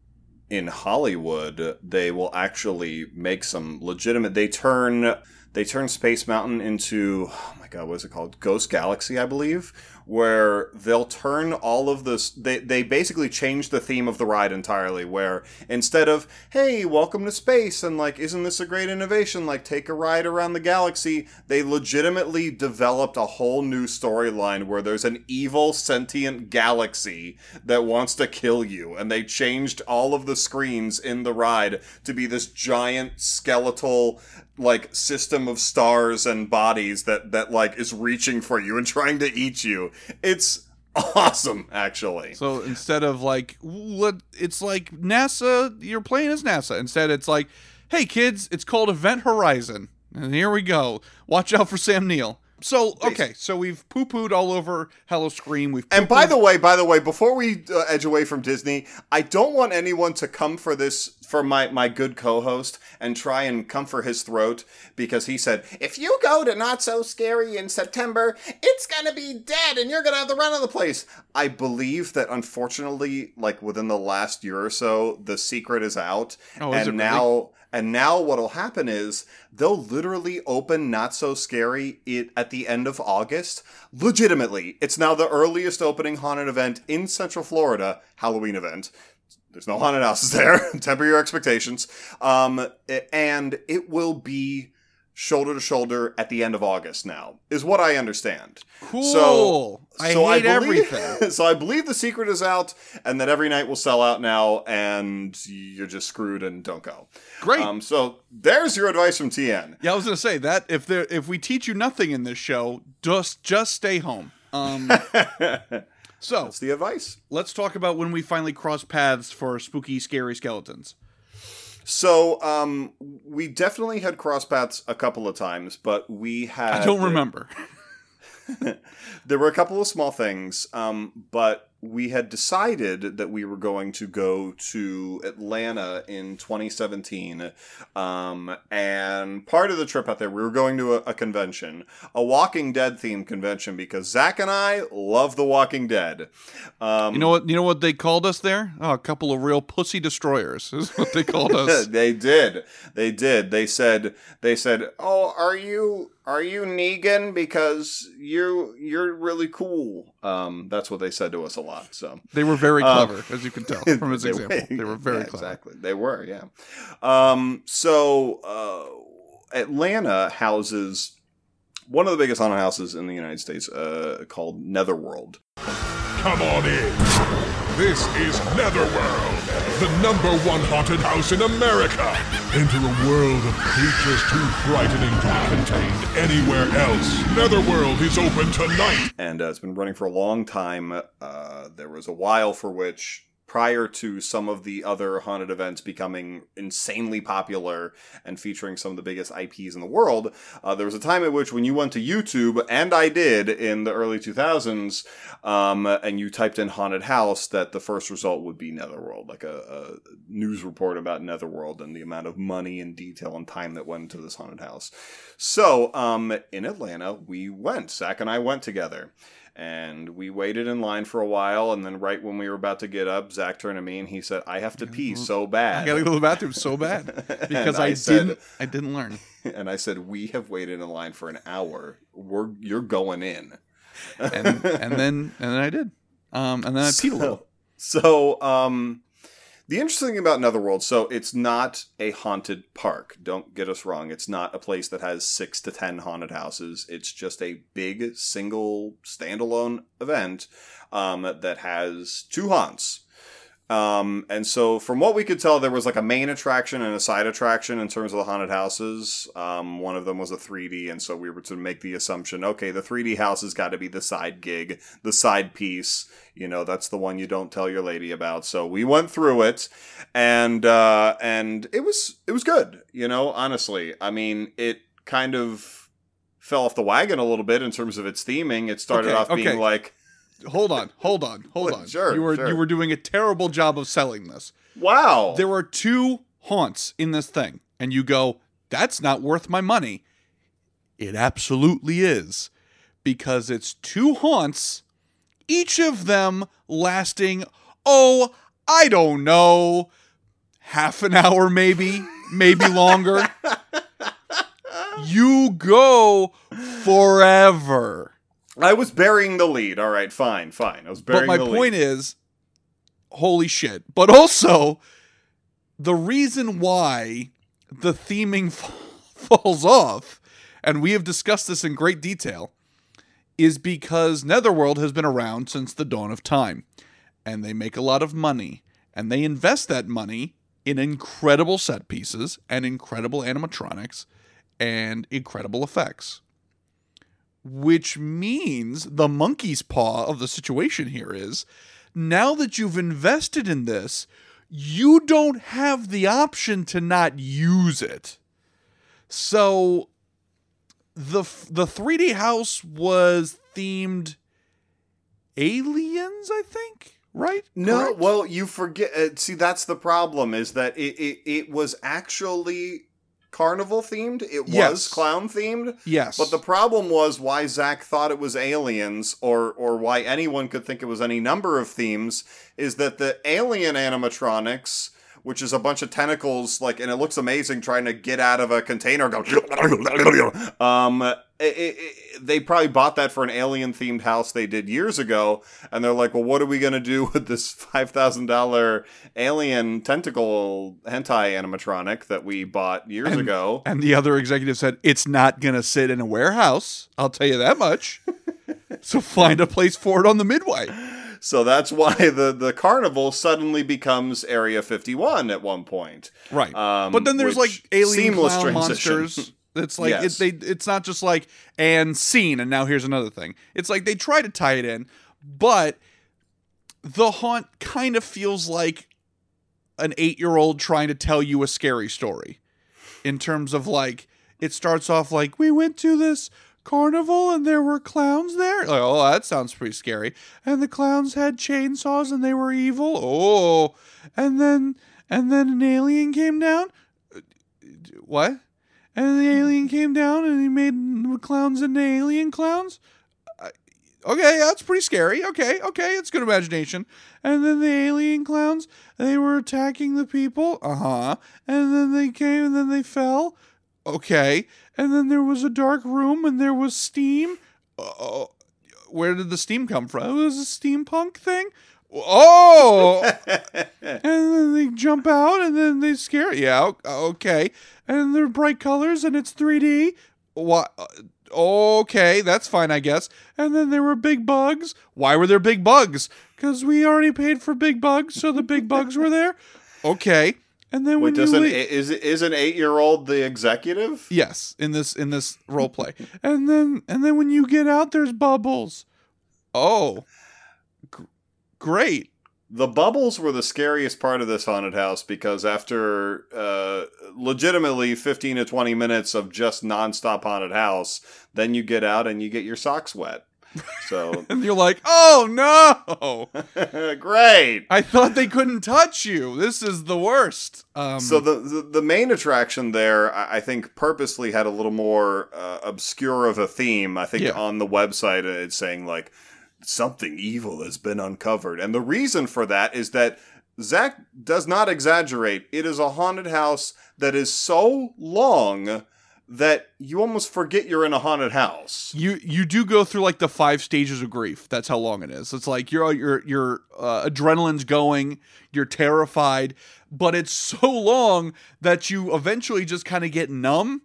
in Hollywood they will actually make some legitimate. They turn they turn Space Mountain into oh my god, what is it called? Ghost Galaxy, I believe, where they'll turn all of this. They they basically change the theme of the ride entirely. Where instead of hey, welcome to space, and like isn't this a great innovation? Like take a ride around the galaxy. They legitimately developed a whole new storyline where there's an evil sentient galaxy that wants to kill you, and they changed all of the screens in the ride to be this giant skeletal like system of stars and bodies that that like is reaching for you and trying to eat you. It's awesome, actually. So instead of like what it's like NASA, you're playing as NASA. Instead, it's like, hey kids, it's called Event Horizon, and here we go. Watch out for Sam Neill. So okay, so we've poo pooed all over Howl-O-Scream. We've And by the way, by the way, before we uh, edge away from Disney, I don't want anyone to come for this for my my good co-host and try and come for his throat because he said if you go to Not So Scary in September, it's gonna be dead and you're gonna have the run of the place. I believe that unfortunately, like within the last year or so, the secret is out, Oh, is and it really? And now what'll happen is they'll literally open Not So Scary it at the end of August. Legitimately, it's now the earliest opening haunted event in Central Florida, Halloween event. There's no haunted houses [laughs] there. Temper your expectations. Um, and it will be shoulder to shoulder at the end of August now, is what I understand. Cool. So, I hate believe, everything. [laughs] So I believe the secret is out, and that every night will sell out now, and you're just screwed and don't go. Great. Um, so there's your advice from Tien. yeah, I was gonna say that if there if we teach you nothing in this show, just just stay home. Um, [laughs] so That's the advice. let's talk about when we finally cross paths for spooky, scary skeletons. So um, we definitely had cross paths a couple of times, but we had. I don't remember. [laughs] there were a couple of small things, um, but we had decided that we were going to go to Atlanta in 2017. Um, and part of the trip out there, we were going to a, a convention, a Walking Dead themed convention, because Zach and I love The Walking Dead. Um, You know what? You know what they called us there? Oh, a couple of real pussy destroyers [laughs] is what they called us. [laughs] they did. They did. They said. They said, "Oh, are you are you Negan? Because you you're really cool." Um, that's what they said to us a lot. lot. So They were very Um, clever, as you can tell [laughs] from his they example. They were very yeah, clever. Exactly, they were. Yeah. Um, so uh, Atlanta houses one of the biggest haunted houses in the United States, uh, called Netherworld. Come on in. This is Netherworld, the number one haunted house in America. Enter a world of creatures too frightening to be contained anywhere else. Netherworld is open tonight. and uh, it's been running for a long time. Uh, there was a while for which, prior to some of the other haunted events becoming insanely popular and featuring some of the biggest IPs in the world, uh, there was a time at which when you went to YouTube, and I did in the early 2000s, um, and you typed in haunted house, that the first result would be Netherworld, like a, a news report about Netherworld and the amount of money and detail and time that went into this haunted house. So, um, in Atlanta, we went. Zach and I went together. And we waited in line for a while, and then right when we were about to get up, Zach turned to me and he said, "I have to pee so bad." I gotta go to the bathroom so bad [laughs] because And I, said- didn't. I didn't learn. [laughs] And I said, "We have waited in line for an hour. We're you're going in." and and then and then I did. Um, and then I [laughs] peed a little. So, um, the interesting thing about Netherworld, so it's not a haunted park. Don't get us wrong. It's not a place that has six to ten haunted houses. It's just a big single standalone event um, that has two haunts. Um, and so, from what we could tell, there was like a main attraction and a side attraction in terms of the haunted houses. Um, one of them was a 3D, and so we were to make the assumption okay, the 3D house has got to be the side gig, the side piece. You know, that's the one you don't tell your lady about. So we went through it, and uh, and it was it was good. You know, honestly, I mean, it kind of fell off the wagon a little bit in terms of its theming. It started Okay, off being okay. like. Hold on, hold on, hold on. Sure, you were sure. you were doing a terrible job of selling this. Wow. There are two haunts in this thing, and you go, "That's not worth my money." It absolutely is, because it's two haunts, each of them lasting, oh, I don't know, half an hour maybe, maybe [laughs] longer. you go forever. I was burying the lead. All right, fine, fine. I was burying But my the lead. My point is, holy shit. But also, the reason why the theming [laughs] falls off, and we have discussed this in great detail, is because Netherworld has been around since the dawn of time. And they make a lot of money. And they invest that money in incredible set pieces and incredible animatronics and incredible effects which means the monkey's paw of the situation here is now that you've invested in this, you don't have the option to not use it. So the the 3D house was themed aliens, I think, right? No, Correct? well, you forget. Uh, see, that's the problem. Is that it? It, it was actually carnival themed. It was Yes. clown themed. Yes. But the problem was why Zach thought it was aliens, or or why anyone could think it was any number of themes, is that the alien animatronics. Which is a bunch of tentacles, like, and it looks amazing trying to get out of a container. Go, [laughs] um, it, it, it- they probably bought that for an alien themed house they did years ago, and they're like, "Well, what are we gonna do [laughs] with this five thousand dollar alien tentacle hentai animatronic that we bought years And- ago?" And the other executive said, It's not going to sit in a warehouse. I'll tell you that much. [laughs] so find a place for it on the midway. So that's why [laughs] the the carnival suddenly becomes Area Fifty One at one point. Right. Um, but then there's like alien seamless clown transition. monsters. [laughs] It's like Yes. it, they. It's not just like and scene and now here's another thing. It's like they try to tie it in, but the haunt kind of feels like an eight year old trying to tell you a scary story. In terms of like, it starts off like we went to this carnival and there were clowns there. Like, oh, that sounds pretty scary. And the clowns had chainsaws and they were evil. Oh, and then and then an alien came down. What? And the alien came down and he made clowns into alien clowns. Okay, that's pretty scary. Okay, okay, it's good imagination. And then the alien clowns, they were attacking the people. Uh huh. And then they came and then they fell. Okay. And then there was a dark room and there was steam. Uh, where did the steam come from? Oh, it was a steampunk thing. Oh, [laughs] and then they jump out and then they scare. Yeah, okay. And they're bright colors and it's 3D. What? Okay, that's fine, I guess. And then there were big bugs. Why were there big bugs? Because we already paid for big bugs, so the big bugs were there. [laughs] Okay. And then Wait, when you doesn't leave- is is an eight year old the executive? Yes, in this in this role play. and then and then when you get out there's bubbles. Oh. G- great. The bubbles were the scariest part of this haunted house because after uh, legitimately 15 to 20 minutes of just nonstop haunted house, then you get out and you get your socks wet. So [laughs] And you're like, "Oh no." [laughs] great. I thought they couldn't touch you. This is the worst. Um So the, the the main attraction there, I I think, purposely had a little more uh, obscure of a theme. I think Yeah. on the website uh, it's saying like something evil has been uncovered, and the reason for that is that Zach does not exaggerate. It is a haunted house that is so long that you almost forget you're in a haunted house. you you do go through like the five stages of grief. That's how long it is. It's like your your your uh, adrenaline's going, you're terrified, but it's so long that you eventually just kind of get numb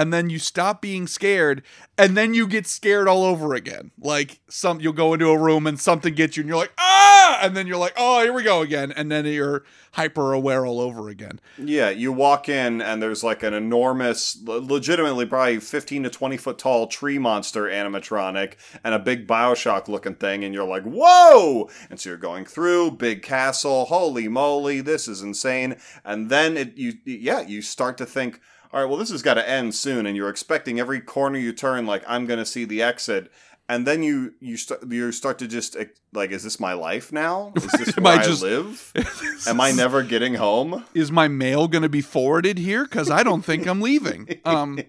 and then you stop being scared and then you get scared all over again. Like some you'll go into a room and something gets you and you're like, "Ah!" and then you're like, "Oh, here we go again." And then you're hyper aware all over again. Yeah, you walk in and there's like an enormous, legitimately probably 15 to 20 foot tall tree monster animatronic and a big Bioshock looking thing, and you're like, whoa! And so you're going through, big castle, holy moly, this is insane. And then it, you, yeah, you start to think, all right, well, this has got to end soon, and you're expecting every corner you turn, like, I'm going to see the exit. And then you you start you start to just like, is this my life now? Is [laughs] this Am where I I, just- live? [laughs] Am I never getting home? Is my mail going to be forwarded here cuz I don't think I'm leaving. [laughs] Um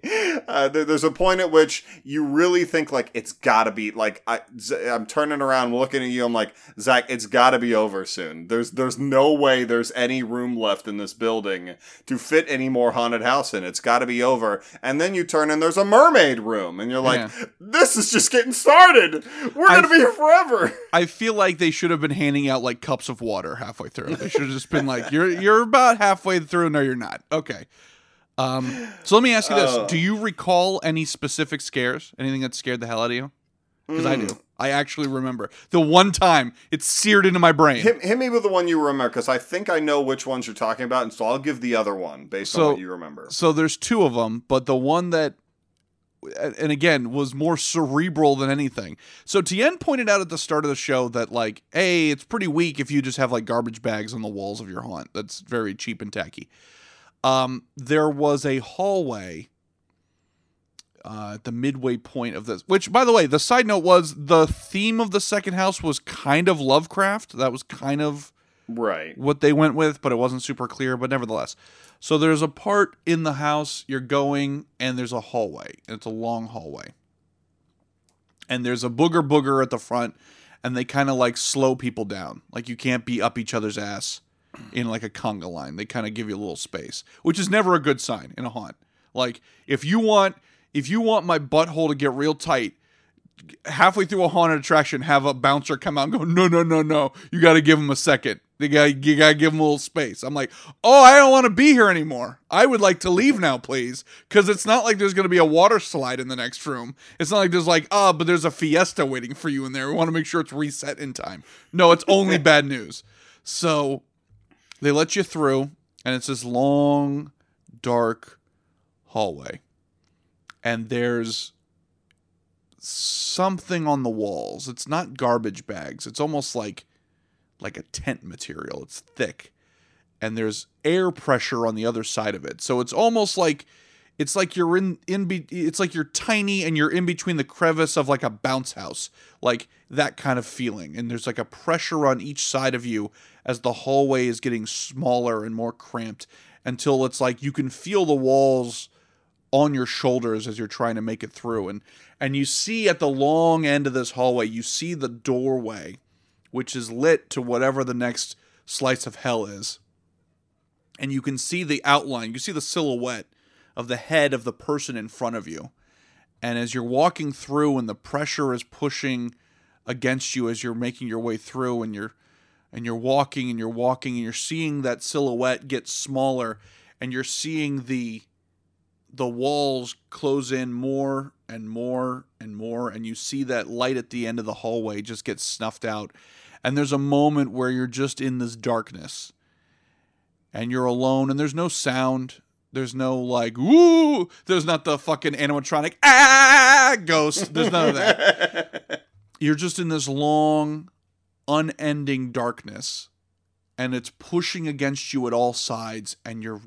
uh, there, there's a point at which you really think like it's got to be like I'm turning around, looking at you. I'm like Zach, it's got to be over soon. There's there's no way there's any room left in this building to fit any more haunted house in. It's got to be over. And then you turn and there's a mermaid room, and you're like, Yeah. this is just getting started. We're gonna be here forever. [laughs] I feel like they should have been handing out like cups of water halfway through. They should have just been like, "You're you're about halfway through." No, you're not. Okay. Um, so let me ask you this: Oh. Do you recall any specific scares? Anything that scared the hell out of you? Because I Mm. do. I actually remember the one time it's seared into my brain. Hit, hit me with the one you remember, because I think I know which ones you're talking about, and so I'll give the other one based on what you remember. So there's two of them, but the one that, and again, was more cerebral than anything. So Tien pointed out at the start of the show that like, hey, it's pretty weak if you just have like garbage bags on the walls of your haunt. That's very cheap and tacky. Um, there was a hallway uh, at the midway point of this. Which, by the way, the side note was the theme of the second house was kind of Lovecraft. That was kind of right what they went with, but it wasn't super clear. But nevertheless, so there's a part in the house you're going, and there's a hallway, it's a long hallway, and there's a booger booger at the front, and they kind of like slow people down, like you can't be up each other's ass in like a conga line. They kind of give you a little space, which is never a good sign in a haunt. Like if you want if you want my butthole to get real tight, halfway through a haunted attraction, have a bouncer come out and go, no, no, no, no, you got to give him a second. You got you got to give them a little space. I'm like, oh, I don't want to be here anymore. I would like to leave now, please, because it's not like there's going to be a water slide in the next room. It's not like there's like, ah, but there's a fiesta waiting for you in there. We want to make sure it's reset in time. No, it's only [laughs] bad news. So they let you through, and it's this long, dark hallway, and there's something on the walls. It's not garbage bags. It's almost like like a tent material. It's thick. And there's air pressure on the other side of it. So it's almost like it's like you're in in be, it's like you're tiny and you're in between the crevice of like a bounce house. Like that kind of feeling. And there's like a pressure on each side of you as the hallway is getting smaller and more cramped until it's like you can feel the walls on your shoulders as you're trying to make it through and and you see at the long end of this hallway you see the doorway which is lit to whatever the next slice of hell is. And you can see the outline you see the silhouette of the head of the person in front of you. And as you're walking through and the pressure is pushing against you as you're making your way through and you're and you're walking and you're walking and you're seeing that silhouette get smaller and you're seeing the the walls close in more and more and more and you see that light at the end of the hallway just get snuffed out. And there's a moment where you're just in this darkness and you're alone and there's no sound. There's no like woo there's not the fucking animatronic ah ghost. There's none of that. [laughs] You're just in this long unending darkness and it's pushing against you at all sides and you're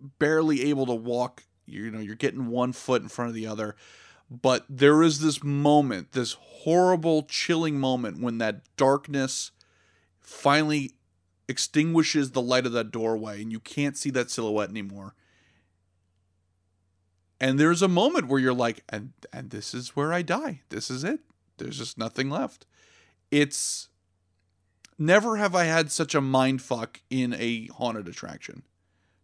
barely able to walk you know you're getting one foot in front of the other. But there is this moment this horrible chilling moment when that darkness finally extinguishes the light of that doorway and you can't see that silhouette anymore. And there's a moment where you're like and and this is where i die. This is it. There's just nothing left. It's never have i had such a mind fuck in a haunted attraction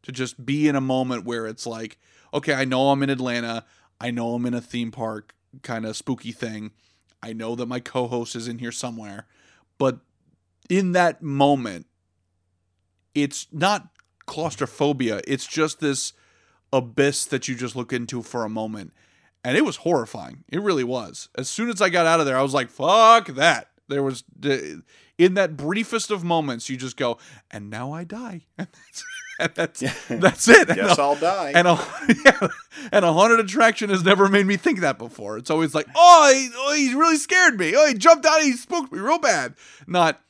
to just be in a moment where it's like, okay, I know I'm in Atlanta. I know I'm in a theme park kind of spooky thing. I know that my co host is in here somewhere. But in that moment, it's not claustrophobia, it's just this abyss that you just look into for a moment. And it was horrifying. It really was. As soon as I got out of there, I was like, fuck that. There was, in that briefest of moments, you just go, and now I die. [laughs] and [laughs] that's that's it. And Guess a- I'll die. And a [laughs] yeah, and a haunted attraction has never made me think that before. It's always like, oh, he, oh, he really scared me. Oh, he jumped out. He spooked me real bad. Not,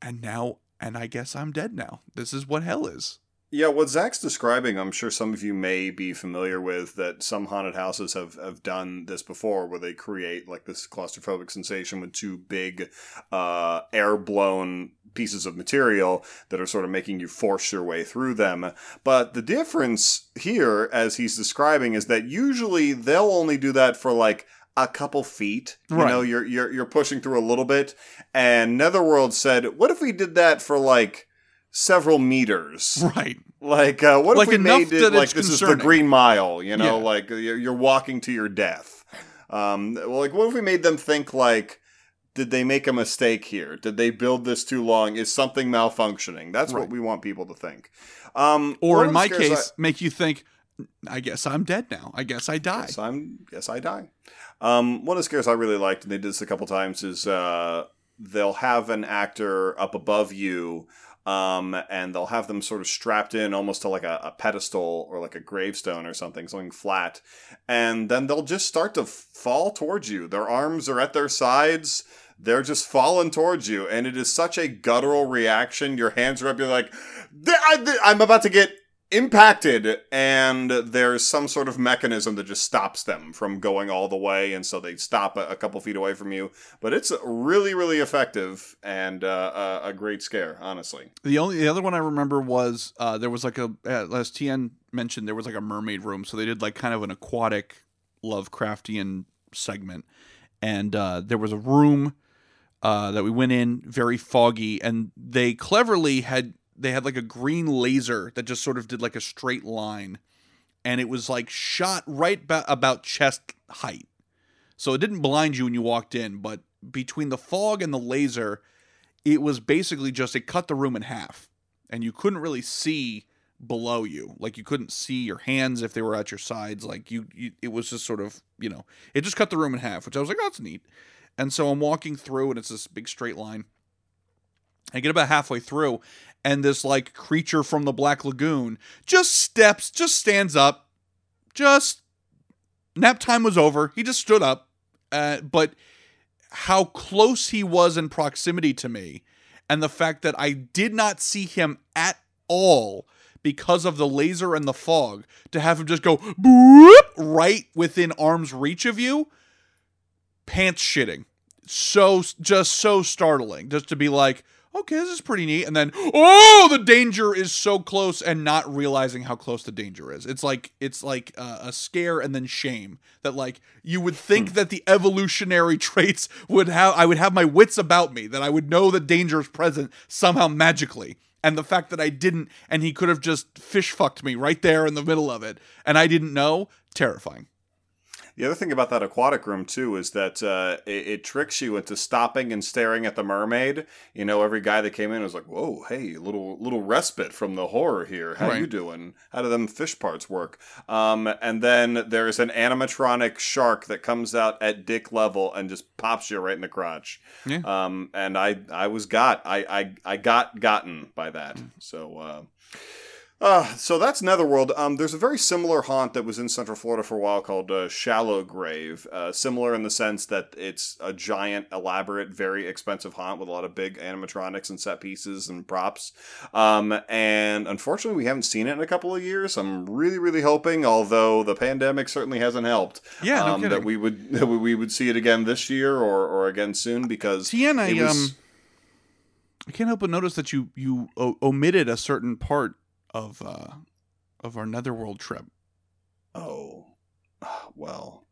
and now, and I guess I'm dead now. This is what hell is. Yeah, what Zach's describing, I'm sure some of you may be familiar with that some haunted houses have, have done this before, where they create like this claustrophobic sensation with two big uh, air blown pieces of material that are sort of making you force your way through them. But the difference here, as he's describing, is that usually they'll only do that for like a couple feet. You Right. know, you're you're you're pushing through a little bit. And Netherworld said, "What if we did that for like several meters?" Right. Like, uh, what Like if we made it like this is the Green Mile? You know, Yeah. like you're, you're walking to your death. Um, well, like, what if we made them think like, did they make a mistake here? Did they build this too long? Is something malfunctioning? That's what we want people to think. Um, Or in my case, make you think, I guess I'm dead now. I guess I die. Yes, I'm. Yes, I die. Um, one of the scares I really liked, and they did this a couple times, is uh, they'll have an actor up above you, um, and they'll have them sort of strapped in almost to like a, a pedestal or like a gravestone or something, something flat, and then they'll just start to fall towards you. Their arms are at their sides. They're just falling towards you, and it is such a guttural reaction. Your hands are up. You're like, I'm about to get impacted and there's some sort of mechanism that just stops them from going all the way and so they stop a, couple feet away from you but it's really really effective and uh, a, a great scare honestly The only the other one I remember was uh, there was like a uh, as Tien mentioned there was like a mermaid room, so they did like kind of an aquatic Lovecraftian segment, and uh, there was a room uh, that we went in very foggy, and they cleverly had they had like a green laser that just sort of did like a straight line, and it was like shot right ba- about chest height, so it didn't blind you when you walked in, but between the fog and the laser it was basically just it cut the room in half and you couldn't really see below you. Like you couldn't see your hands if they were at your sides. Like you, you it was just sort of you know it just cut the room in half which i was like oh that's neat and so i'm walking through and it's this big straight line. I get about halfway through and this like creature from the black lagoon just steps just stands up just nap time was over. He just stood up uh, but how close he was in proximity to me and the fact that I did not see him at all because of the laser and the fog to have him just go boop right within arm's reach of you pants shitting. So just so startling just to be like okay this is pretty neat. And then oh the danger is so close and not realizing how close the danger is. It's like it's like uh, a scare and then shame that like you would think that the evolutionary [laughs] traits would have i would have my wits about me that i would know that danger is present somehow magically. And the fact that i didn't and he could have just fish fucked me right there in the middle of it and i didn't know terrifying The other thing about that aquatic room too is that uh, it, it tricks you into stopping and staring at the mermaid. You know, every guy that came in was like, "Whoa, hey, little little respite from the horror here. How you doing? How do them fish parts work?" Um, and then there's an animatronic shark that comes out at dick level and just pops you right in the crotch. Yeah. Um, and I I was got I I, I got gotten by that. Mm. So. Uh, uh, so that's Netherworld. Um, there's a very similar haunt that was in Central Florida for a while called uh, Shallow Grave. Uh, similar in the sense that it's a giant, elaborate, very expensive haunt with a lot of big animatronics and set pieces and props. Um, and unfortunately, we haven't seen it in a couple of years. I'm really, really hoping, although the pandemic certainly hasn't helped, Yeah, no um, that we would [laughs] that we would see it again this year or, or again soon because Tien, I it was- um, I can't help but notice that you you o- omitted a certain part of uh of our Netherworld trip. Oh, well.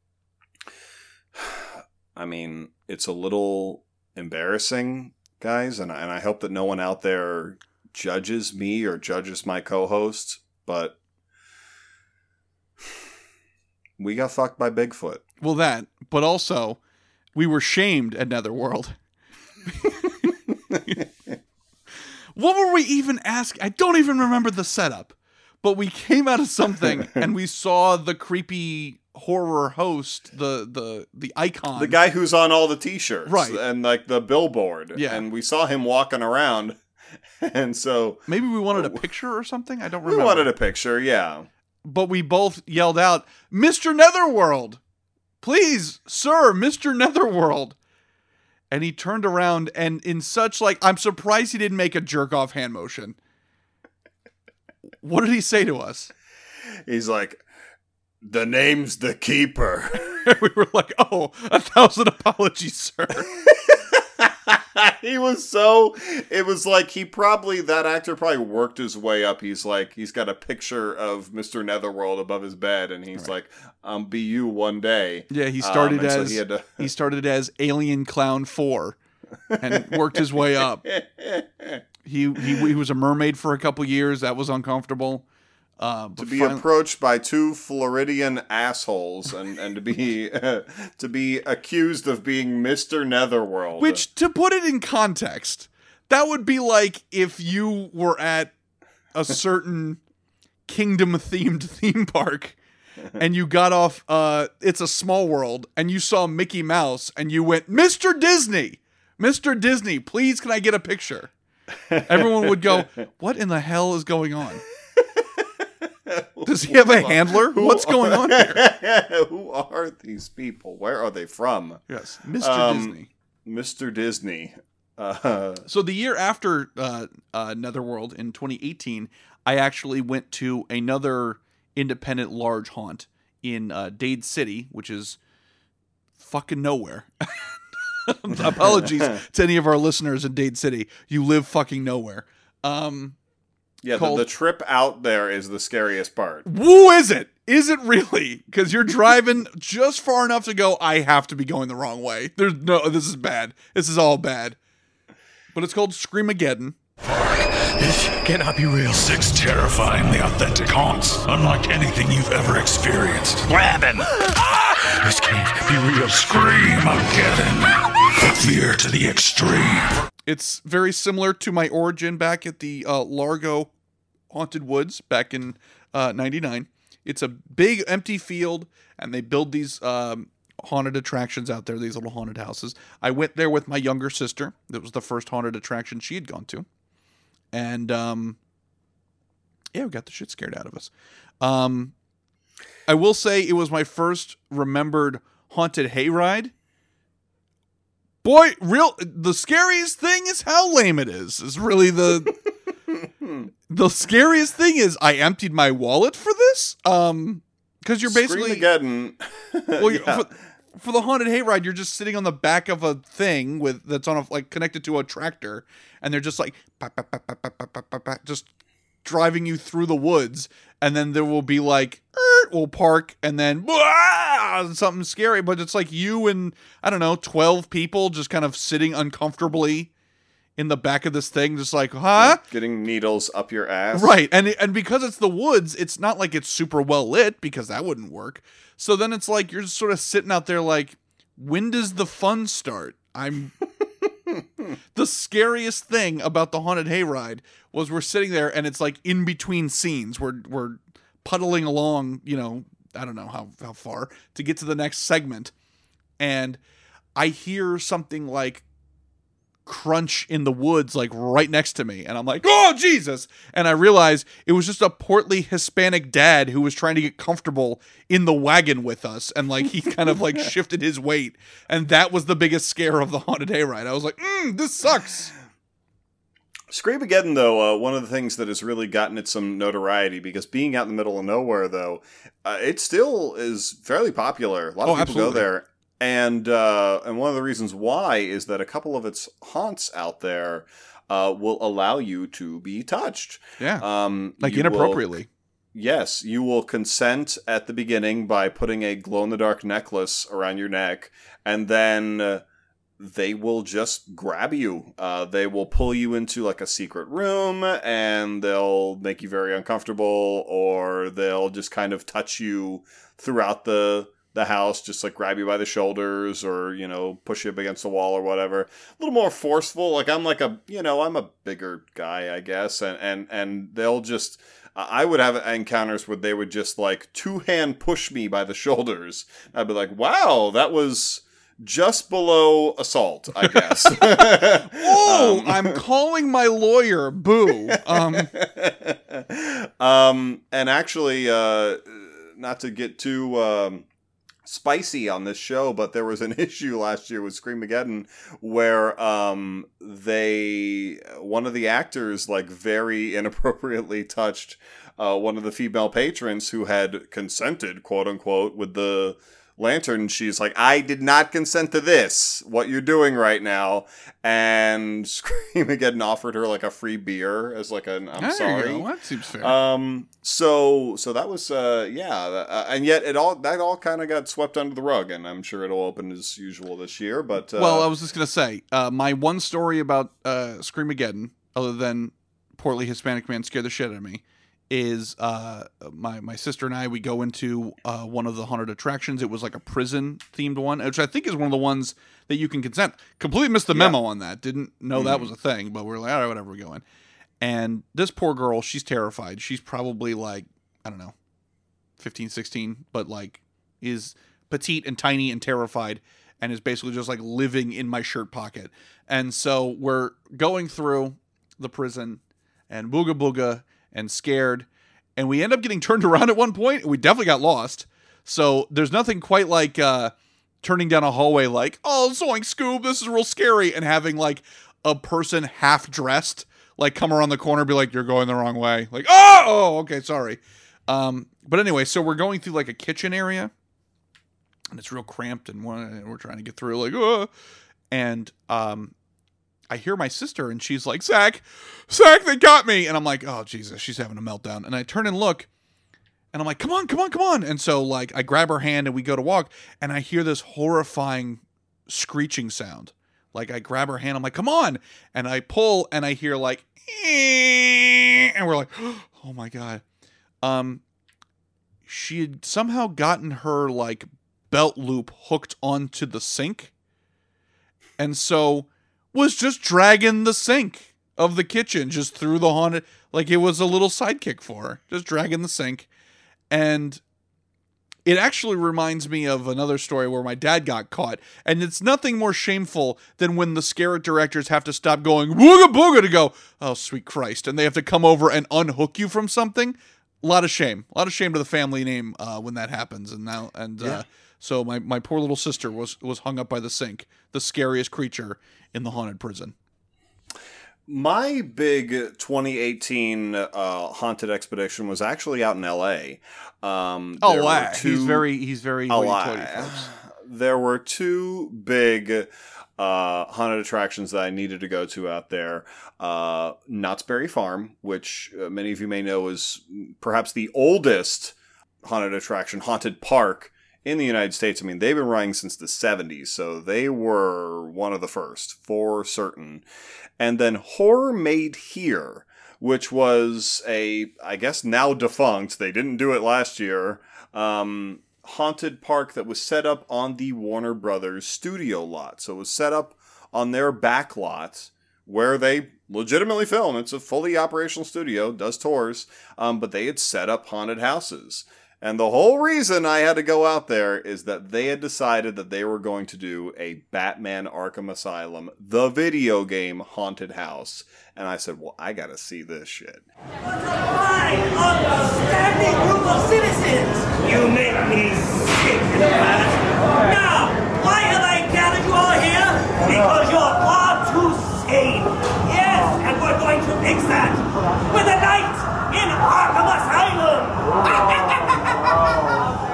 I mean, it's a little embarrassing, guys, and I, and I hope that no one out there judges me or judges my co-host, but we got fucked by Bigfoot. Well, that, but also we were shamed at Netherworld. [laughs] what were we even asking? I don't even remember the setup, but we came out of [laughs] something and we saw the creepy horror host, the the the icon, The guy who's on all the t-shirts, Right. and like the billboard, Yeah. and we saw him walking around, [laughs] and so Maybe we wanted a [laughs] picture or something. I don't remember. we wanted a picture, yeah. but we both yelled out, "Mr. Netherworld, please, sir, Mr. Netherworld." And he turned around and in such like I'm surprised he didn't make a jerk off hand motion. What did he say to us? He's like, the name's the keeper. [laughs] we were like, "Oh, a thousand apologies, sir." [laughs] [laughs] he was so it was like he probably that actor probably worked his way up he's like he's got a picture of mr netherworld above his bed and he's like um be you one day Yeah, he Um, started so as he, had to- he started as Alien Clown 4 and [laughs] worked his way up. [laughs] He, he he was a mermaid for a couple years. That was uncomfortable. Uh, to be finally- approached by two Floridian assholes and, and to be [laughs] to be accused of being Mr. Netherworld. Which, to put it in context, that would be like if you were at a certain [laughs] kingdom themed theme park and you got off uh it's a small world and you saw Mickey Mouse and you went, Mr. Disney, Mr. Disney, please can I get a picture? [laughs] Everyone would go, What in the hell is going on? [laughs] Does he have a handler? Who What's going on here? [laughs] Who are these people? Where are they from? Yes, Mr. Disney. Mr. Disney. Uh, So the year after uh, uh, Netherworld in 2018, I actually went to another independent large haunt in uh, Dade City, which is fucking nowhere. [laughs] Apologies to any of our listeners in Dade City. You live fucking nowhere. Um, yeah, the, called- the trip out there is the scariest part. woo is it? Is it really? Because you're driving just far enough to go. I have to be going the wrong way. There's no. This is bad. This is all bad. But it's called Screamageddon. This cannot be real. Six terrifyingly authentic haunts, unlike anything you've ever experienced. Grab him! This can't be real. Scream again. Fear to the extreme. It's very similar to my origin back at the uh, Largo Haunted Woods back in uh, 99. It's a big empty field, and they build these um, haunted attractions out there, these little haunted houses. I went there with my younger sister. That was the first haunted attraction she had gone to. And um, yeah, we got the shit scared out of us. Um, I will say it was my first remembered haunted hayride boy, real the scariest thing is how lame it is. Is really the [laughs] the scariest thing is I emptied my wallet for this. Um, because you're basically getting [laughs] well, [laughs] yeah. for, for the haunted hayride, you're just sitting on the back of a thing with that's on a like connected to a tractor, and they're just like just driving you through the woods and then there will be like we'll park, and then "Wah!" something scary, but it's like you and I don't know twelve people just kind of sitting uncomfortably in the back of this thing, just like, huh? Getting needles up your ass. Right. And and because it's the woods, it's not like it's super well lit because that wouldn't work. So then it's like you're just sort of sitting out there like, when does the fun start? I'm the scariest thing about the haunted hayride was we're sitting there and it's like in between scenes. We're we're puddling along, you know, I don't know how how far to get to the next segment. And I hear something like crunch in the woods like right next to me and I'm like, "Oh Jesus." And I realize it was just a portly Hispanic dad who was trying to get comfortable in the wagon with us and like he kind of like [laughs] shifted his weight and that was the biggest scare of the haunted hayride. I was like, mm, "This sucks." Screamageddon, though, uh, one of the things that has really gotten it some notoriety because being out in the middle of nowhere, though, uh, it still is fairly popular. A lot of Oh, people absolutely. go there, and uh, and one of the reasons why is that a couple of its haunts out there uh, will allow you to be touched. Yeah. um, Like you will- inappropriately. Yes, you will consent at the beginning by putting a glow in the dark necklace around your neck, and then uh, they will just grab you. Uh, they will pull you into like a secret room, and they'll make you very uncomfortable, or they'll just kind of touch you throughout the the house, just like grab you by the shoulders, or you know push you up against the wall or whatever. A little more forceful. Like I'm like a you know I'm a bigger guy, I guess, and and and they'll just. I would have encounters where they would just like two hand push me by the shoulders. I'd be like, "Wow, that was just below assault, I guess." [laughs] Oh, Um, I'm calling my lawyer. Boo. Um, [laughs] um, and actually, uh, not to get too um, spicy on this show, but there was an [laughs] issue last year with Screamageddon where um, they one of the actors like very [laughs] inappropriately touched uh, one of the female patrons who had consented, quote unquote, with the lantern. She's like, I did not consent to this, what you're doing right now. And [laughs] Scream Screamageddon offered her like a free beer as like an I'm There sorry. go. That seems fair. Um. So so that was uh yeah, uh, and yet it all that all kind of got swept under the rug, and I'm sure it'll open as usual this year. But uh, well, I was just gonna say, uh, my one story about uh, Screamageddon, other than portly Hispanic man scared the shit out of me, is uh, my my sister and I we go into uh, one of the haunted attractions. It was like a prison themed one, which I think is one of the ones that you can consent. Completely missed the memo on that. Didn't know that Mhm. was a thing, but we're like, all right, whatever, we're going. And this poor girl, she's terrified. She's probably like, I don't know, 15, 16, but like is petite and tiny and terrified and is basically just like living in my shirt pocket. And so we're going through the prison and booga booga and scared. And we end up getting [laughs] turned around at one point. We definitely got lost. So there's nothing quite like uh, turning down a hallway like, oh, Zoink Scoob, this is real scary. And having like a person half dressed like come around the corner be like, you're going the wrong way. Like, oh, oh okay, sorry. Um, but anyway, so we're going through like a kitchen area and it's real cramped and we're trying to get through like uh, and um I hear my sister and she's like Zach Zach they got me. And I'm like oh Jesus she's having a meltdown. And I turn and look and I'm like come on come on come on. And so like I grab her hand and we go to walk and I hear this horrifying screeching sound. Like I grab her hand I'm like come on. And I pull and I hear like and we're like [gasps] oh my god. Um she had somehow gotten her like belt loop hooked onto the sink. And so was just dragging the sink of the kitchen just through the haunted like it was a little sidekick for her just dragging the sink. And it actually reminds me of another story where my dad got caught. And it's nothing more shameful than when the scare directors have to stop going booga booga to go oh sweet christ and they have to come over and unhook you from something. A lot of shame. A lot of shame to the family name uh, when that happens. And now and uh, Yeah. So my, my poor little sister was was hung up by the sink the scariest creature in the haunted prison My big 2018 uh, haunted expedition was actually out in L.A. Um, oh wow were he's very he's very a hoity-toity, lie. folks. There were two big uh, haunted attractions that I needed to go to out there. Uh, Knott's Berry Farm, which uh, many of you may know is perhaps the oldest haunted attraction, haunted park in the United States, I mean, they've been running since the 70s, so they were one of the first, for certain. And then Horror Made Here, which was a, I guess now defunct, they didn't do it last year, um, haunted park that was set up on the Warner Brothers studio lot. So it was set up on their back lot where they legitimately film. It's a fully operational studio, does tours, um, but they had set up haunted houses. And the whole reason I had to go out there is that they had decided that they were going to do a Batman Arkham Asylum, the video game haunted house. And I said, well, I gotta see this shit. Fine, outstanding group of citizens! You make me sick in the past. Now, why have I gathered you all here? Because you're far too sane. Yes, and we're going to fix that with a night in Arkham Asylum.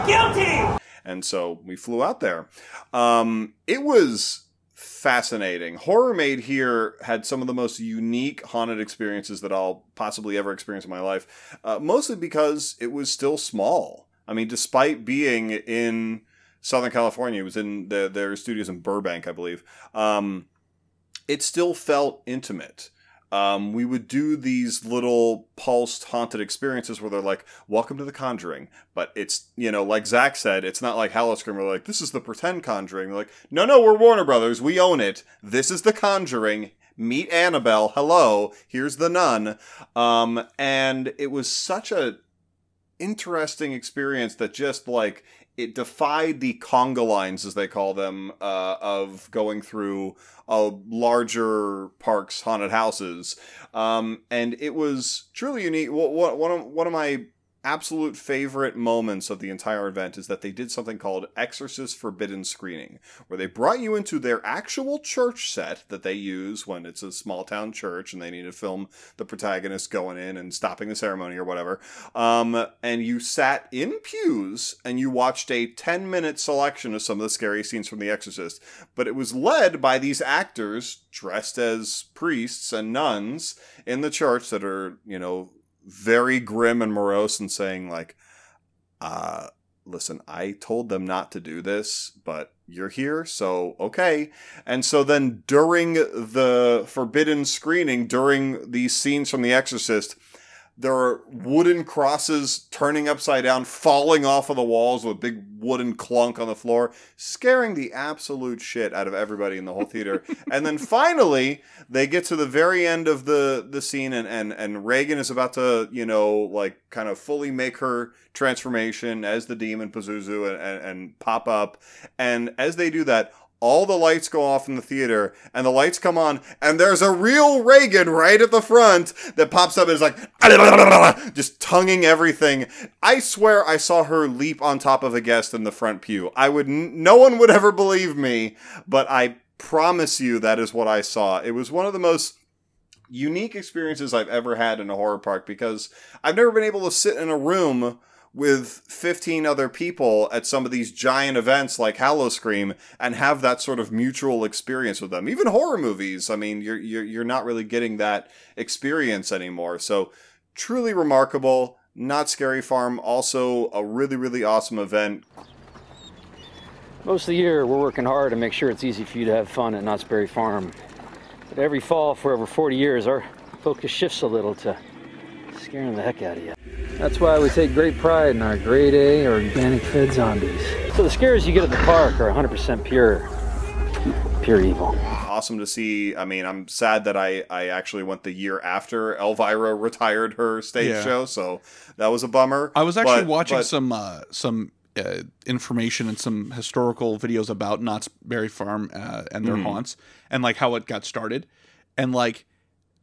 Guilty! And so we flew out there. Um, it was fascinating. Horror Made Here had some of the most unique haunted experiences that I'll possibly ever experience in my life, uh, mostly because it was still small. I mean, despite being in Southern California, it was in the, their studios in Burbank, I believe. Um, it still felt intimate. Um, we would do these little pulsed haunted experiences where they're like, "Welcome to the Conjuring," but it's you know, like Zach said, it's not like Halloween. We're like, "This is the pretend Conjuring." They're like, "No, no, we're Warner Brothers. We own it. This is the Conjuring." Meet Annabelle. Hello, here's the nun. Um, and it was such a interesting experience that just like it defied the conga lines as they call them uh, of going through a larger parks haunted houses. Um, and it was truly unique. One of, one of my absolute favorite moments of the entire event is that they did something called exorcist forbidden screening where they brought you into their actual church set that they use when it's a small town church and they need to film the protagonist going in and stopping the ceremony or whatever. Um, and you sat in pews and you watched a 10 minute selection of some of the scary scenes from the exorcist. But it was led by these actors dressed as priests and nuns in the church that are you know very grim and morose and saying like uh listen i told them not to do this but you're here so okay. And so then during the forbidden screening during these scenes from the exorcist there are wooden crosses turning upside down, falling off of the walls with a big wooden clunk on the floor, scaring the absolute shit out of everybody in the whole theater. [laughs] and then finally, they get to the very end of the, the scene, and, and, and Regan is about to, you know, like kind of fully make her transformation as the demon Pazuzu and, and, and pop up. And as they do that, all the lights go off in the theater and the lights come on and there's a real Regan right at the front that pops up and is like [laughs] just tonguing everything. I swear I saw her leap on top of a guest in the front pew. I would no one would ever believe me, but I promise you that is what I saw. It was one of the most unique experiences I've ever had in a horror park because I've never been able to sit in a room with 15 other people at some of these giant events like Howl-O-Scream and have that sort of mutual experience with them. Even horror movies, I mean, you're you're you're not really getting that experience anymore. So truly remarkable. Knott's Scary Farm, also a really really awesome event. Most of the year, we're working hard to make sure it's easy for you to have fun at Knott's Berry Farm. But every fall for over 40 years, our focus shifts a little to scaring the heck out of you. That's why we take great pride in our grade A organic fed zombies. So the scares you get at the park are 100% pure, pure evil. Awesome to see. I mean, I'm sad that I, I actually went the year after Elvira retired her stage Yeah. show, so that was a bummer. I was actually But- watching but- some uh, some uh, information and some historical videos about Knott's Berry Farm uh, and their Mhm. haunts and like how it got started, and like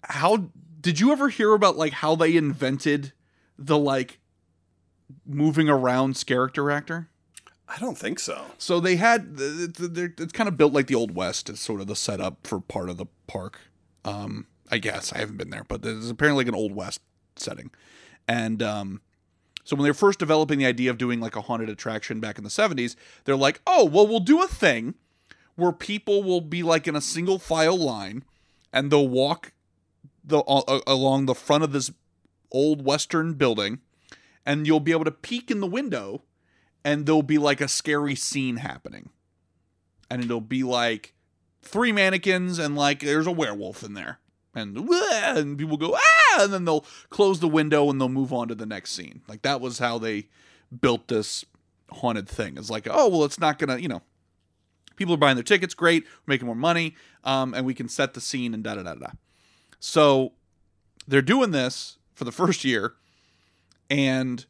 how did you ever hear about like how they invented the like moving around scare actor? I don't think so. So they had th- th- they're- it's kind of built like the old west. It's sort of the setup for part of the park. Um, I guess I haven't been there, but there's apparently like an old west setting, and um, so when they were first developing the idea of doing like a haunted attraction back in the 70s, they're like, oh well, we'll do a thing where people will be like in a single file line, and they'll walk the uh, along the front of this old western building, and you'll be able to peek in the window and there'll be like a scary scene happening. And it'll be like three mannequins and like there's a werewolf in there. And, and people go, ah, and then they'll close the window and they'll move on to the next scene. Like that was how they built this haunted thing. It's like, oh, well, it's not gonna, you know, people are buying their tickets, great, we're making more money, um, and we can set the scene and da da da da. So they're doing this for the first year, and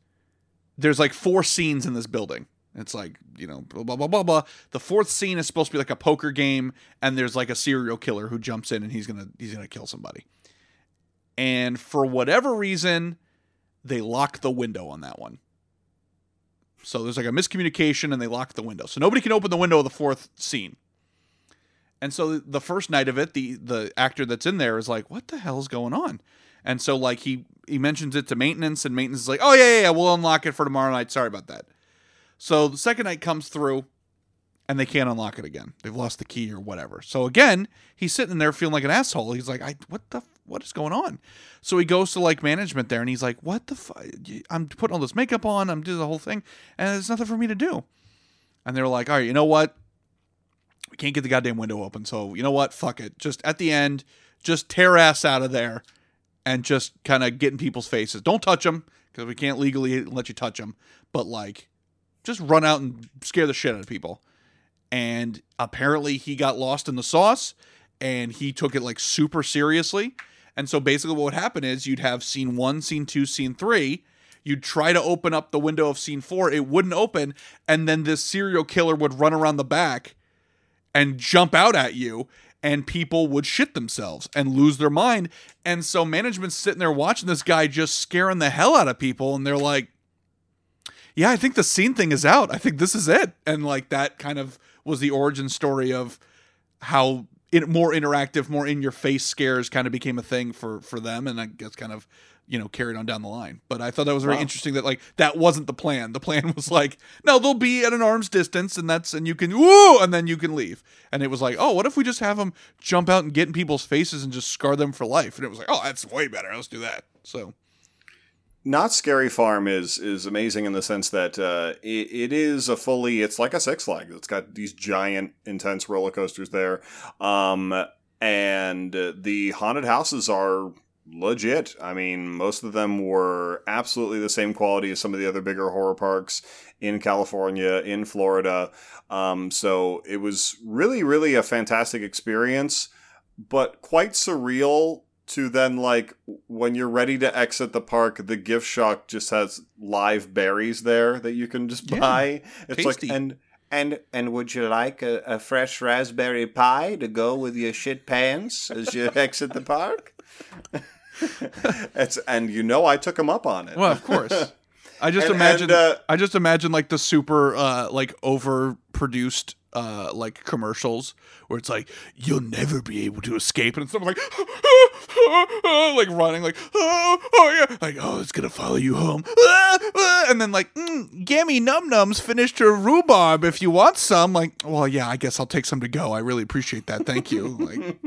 there's like four scenes in this building. It's like, you know, blah, blah, blah, blah, blah. The fourth scene is supposed to be like a poker game, and there's like a serial killer who jumps in and he's gonna he's gonna kill somebody. And for whatever reason, they lock the window on that one. So there's like a miscommunication and they lock the window. So nobody can open the window of the fourth scene. And so the first night of it, the the actor that's in there is like, "What the hell's going on?" And so like he he mentions it to maintenance, and maintenance is like, "Oh yeah, yeah, yeah, we'll unlock it for tomorrow night. Sorry about that." So the second night comes through, and they can't unlock it again. They've lost the key or whatever. So again, he's sitting there feeling like an asshole. He's like, "I what the what is going on?" So he goes to like management there, and he's like, "What the fuck? I'm putting all this makeup on. I'm doing the whole thing, and there's nothing for me to do." And they're like, "All right, you know what? We can't get the goddamn window open. So you know what? Fuck it. Just at the end, just tear ass out of there, and just kind of get in people's faces. Don't touch them because we can't legally let you touch them. But like, just run out and scare the shit out of people." And apparently, he got lost in the sauce, and he took it like super seriously. And so basically, what would happen is you'd have scene one, scene two, scene three. You'd try to open up the window of scene four, it wouldn't open, and then this serial killer would run around the back and jump out at you and people would shit themselves and lose their mind. And so management's sitting there watching this guy just scaring the hell out of people and they're like yeah i think the scene thing is out. I think this is it. And like that kind of was the origin story of how it, more interactive more in your face scares kind of became a thing for for them and i guess kind of you know carried on down the line. But i thought that was very Wow. interesting that like that wasn't the plan. The plan [laughs] was like no they'll be at an arm's distance and that's and you can woo and then you can leave. And it was like oh what if we just have them jump out and get in people's faces and just scar them for life? And it was like oh that's way better. Let's do that. So Knott's Scary Farm is is amazing in the sense that uh, it, it is a fully it's like a Six Flags. It's got these giant, intense roller coasters there, um, and uh, the haunted houses are legit. I mean, most of them were absolutely the same quality as some of the other bigger horror parks in California, in Florida. Um, so it was really, really a fantastic experience, but quite surreal to then like when you're ready to exit the park the gift shop just has live berries there that you can just Yeah, buy it's tasty. like and and and would you like a, a fresh raspberry pie to go with your shit pants as you [laughs] exit the park [laughs] and you know i took him up on it. Well of course. I just [laughs] And- imagine and, uh, i just imagine like the super uh like overproduced uh like commercials where it's like you'll never be able to escape and someone like [laughs] like running like oh, oh yeah. Like oh it's gonna follow you home. Ah, ah," and then like mm, gimme num nums finished her rhubarb if you want some. Like well yeah i guess i'll take some to go. I really appreciate that. Thank you. Like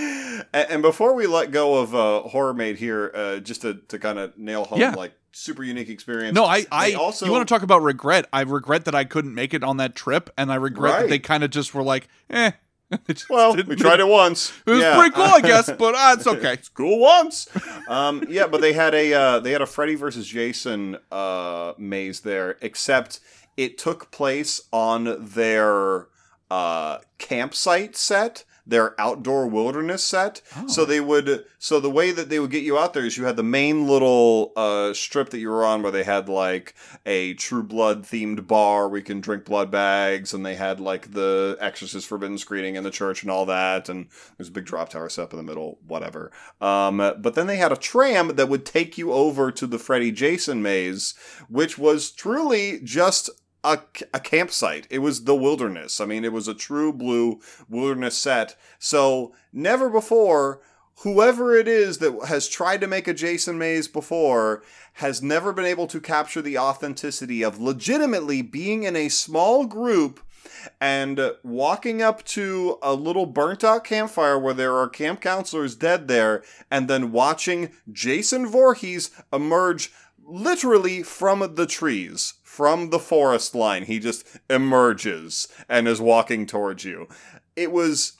[laughs] and, and before we let go of uh, horror made here uh, just to, to kind of nail home Yeah. like super unique experience No, I, they I also you want to talk about regret? I regret that I couldn't make it on that trip, and I regret that they kind of just were like, eh. [laughs] well, we tried it [laughs] once. It was Yeah. pretty cool, I guess, but uh, it's okay. it's cool once. Um, yeah, but they had a uh, they had a Freddy versus Jason uh, maze there, except it took place on their uh, campsite set, their outdoor wilderness set. So they would so the way that they would get you out there is you had the main little uh, strip that you were on where they had like a True Blood themed bar where you can drink blood bags, and they had like the Exorcist Forbidden screening in the church and all that, and there's a big drop tower set up in the middle, whatever. Um, but then they had a tram that would take you over to the Freddy Jason maze, which was truly just a, a campsite. It was the wilderness. I mean, it was a true blue wilderness set. So never before, whoever it is that has tried to make a Jason maze before has never been able to capture the authenticity of legitimately being in a small group and walking up to a little burnt out campfire where there are camp counselors dead there and then watching Jason Voorhees emerge literally from the trees from the forest line. He just emerges and is walking towards you. It was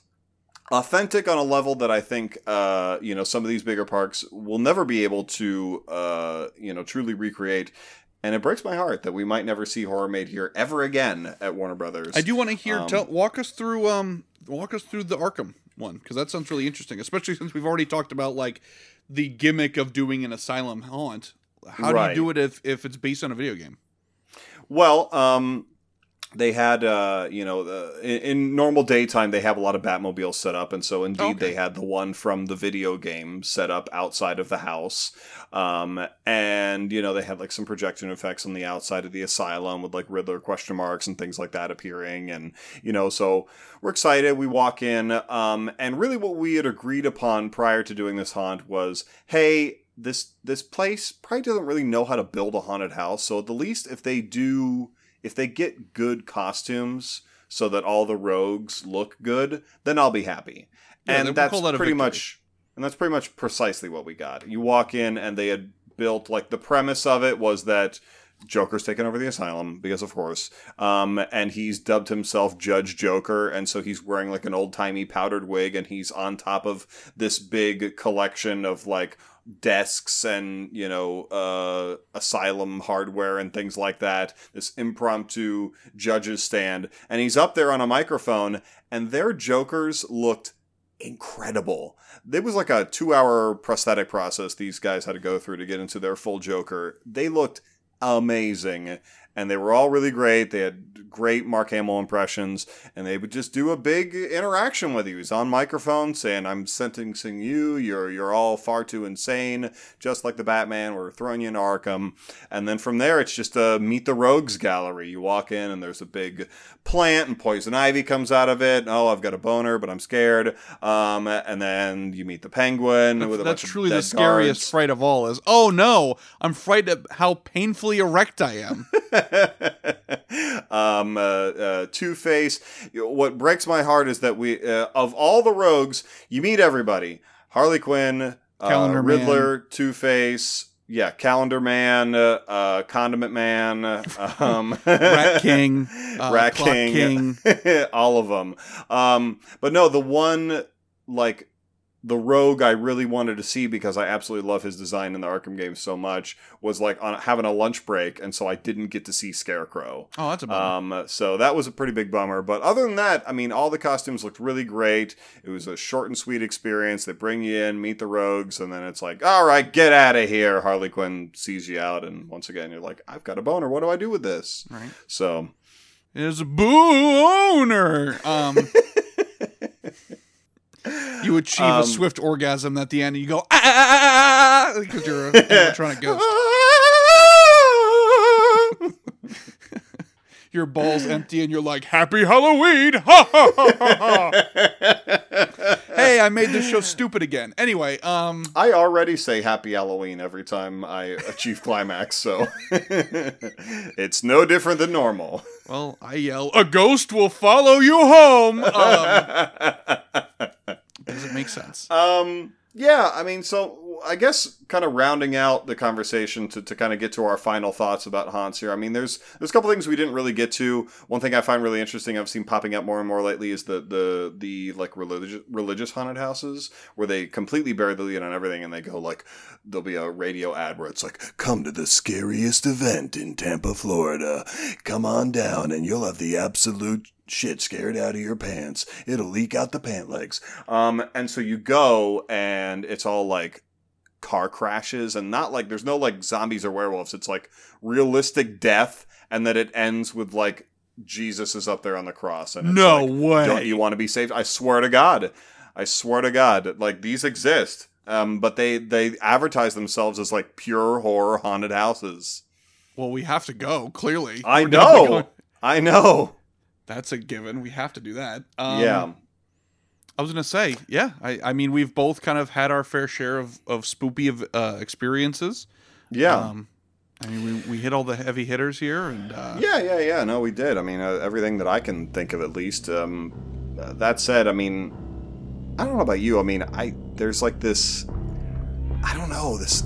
authentic on a level that I think uh, you know some of these bigger parks will never be able to uh, you know truly recreate. And it breaks my heart that we might never see horror made here ever again at Warner Brothers. I do want to hear. Um, tell, walk us through. Um, walk us through the Arkham one because that sounds really interesting, especially since we've already talked about like the gimmick of doing an asylum haunt. How Right. do you do it if if it's based on a video game? Well, um, they had, uh, you know, the, in, in normal daytime, they have a lot of Batmobiles set up. And so, indeed, they had the one from the video game set up outside of the house. Um, and, you know, they had like some projection effects on the outside of the asylum with like Riddler question marks and things like that appearing. And, you know, so we're excited. We walk in. Um, and really what we had agreed upon prior to doing this haunt was hey, this this place probably doesn't really know how to build a haunted house. So at the least, if they do, if they get good costumes so that all the rogues look good, then I'll be happy. Yeah, and that's that pretty much, and that's pretty much precisely what we got. You walk in, and they had built like the premise of it was that. Joker's taken over the asylum because, of course, um, and he's dubbed himself Judge Joker, and so he's wearing like an old timey powdered wig, and he's on top of this big collection of like desks and you know uh, asylum hardware and things like that. This impromptu judge's stand, and he's up there on a microphone, and their Jokers looked incredible. It was like a two hour prosthetic process these guys had to go through to get into their full Joker. They looked amazing. And they were all really great. They had great Mark Hamill impressions, and they would just do a big interaction with you. He's on microphone saying, "I'm sentencing you. You're you're all far too insane, just like the Batman. We're throwing you in Arkham." And then from there, it's just a meet the rogues gallery. You walk in, and there's a big plant, and poison ivy comes out of it. Oh, I've got a boner, but I'm scared. Um, and then you meet the penguin with a That's bunch of truly the scariest guards. fright of all. Is oh no, I'm frightened at how painfully erect I am. [laughs] [laughs] um, uh, uh, Two Face. What breaks my heart is that we, uh, of all the rogues, you meet everybody: Harley Quinn, uh, Calendar Riddler, Two Face. Yeah, Calendar Man, uh, uh, Condiment Man, [laughs] um, Rat King, [laughs] Rat Clock King, all of them. Um, but no, the one like the rogue I really wanted to see because I absolutely love his design in the Arkham games so much was like on having a lunch break, and so I didn't get to see Scarecrow. Oh, that's a bummer. Um, so that was a pretty big bummer. But other than that, I mean, all the costumes looked really great. It was a short and sweet experience. They bring you in, meet the rogues, and then it's like, all right, get out of here. Harley Quinn sees you out, and once again, you're like, I've got a boner. What do I do with this? Right. So is a boner. Um, [laughs] you achieve Um, a swift orgasm at the end, and you go ah, ah, ah, ah, because you're an [laughs] animatronic ghost. [laughs] Your balls empty, and you're like, "Happy Halloween!" Ha ha ha ha. ha. hey, I made this show stupid again. Anyway, um, I already say Happy Halloween every time I achieve [laughs] climax, so it's no different than normal. well, I yell, "A ghost will follow you home." Um, does it make sense? Um, yeah, I mean, so I guess kind of rounding out the conversation to, to kind of get to our final thoughts about haunts here. I mean, there's there's a couple things we didn't really get to. One thing I find really interesting, I've seen popping up more and more lately, is the the the like religious religious haunted houses where they completely bury the lead on everything, and they go like there'll be a radio ad where it's like, "Come to the scariest event in Tampa, Florida. Come on down, and you'll have the absolute." Shit scared out of your pants. It'll leak out the pant legs. Um, and so you go, and it's all like car crashes and not like there's no like zombies or werewolves. It's like realistic death and that it ends with like jesus is up there on the cross and it's No like, way. don't you want to be saved? I swear to god. I swear to god. Like these exist um, but they they advertise themselves as like pure horror haunted houses. Well, we have to go. Clearly, i We're know. i know. That's a given. We have to do that. Um, yeah I was gonna say, yeah. I, I mean, we've both kind of had our fair share of of spoopy of, uh, experiences. Yeah. Um, I mean, we, we hit all the heavy hitters here, and uh, Yeah, yeah, yeah. No, we did. I mean, uh, everything that I can think of, at least. Um, uh, that said, I mean, I don't know about you. I mean, I there's like this, I don't know, this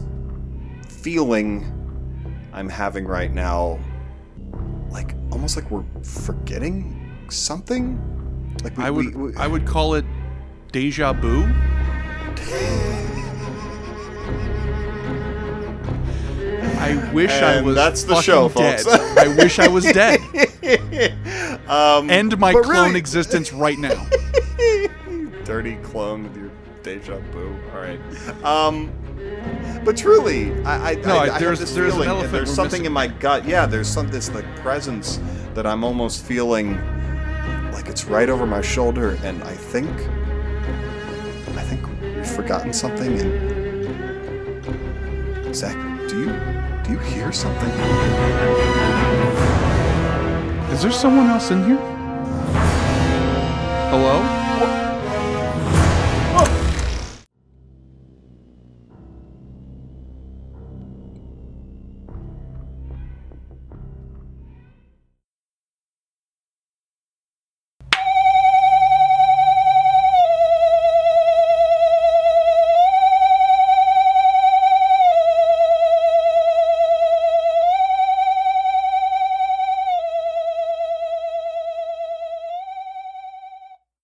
feeling I'm having right now like almost like we're forgetting something. Like we, I would we- we- I would call it deja vu. I wish I was. that's the show, dead. I wish I was dead. [laughs] um, End my clone really- existence right now. [laughs] dirty clone with your deja vu. All right. Um, but truly, I, I, No, I, I there's- this there's feeling, elephant there's something missing. in my gut. Yeah, there's some this like presence that I'm almost feeling like it's right over my shoulder, and I think, I think we've forgotten something. And Zach, do you do you hear something? Is there someone else in here? Hello?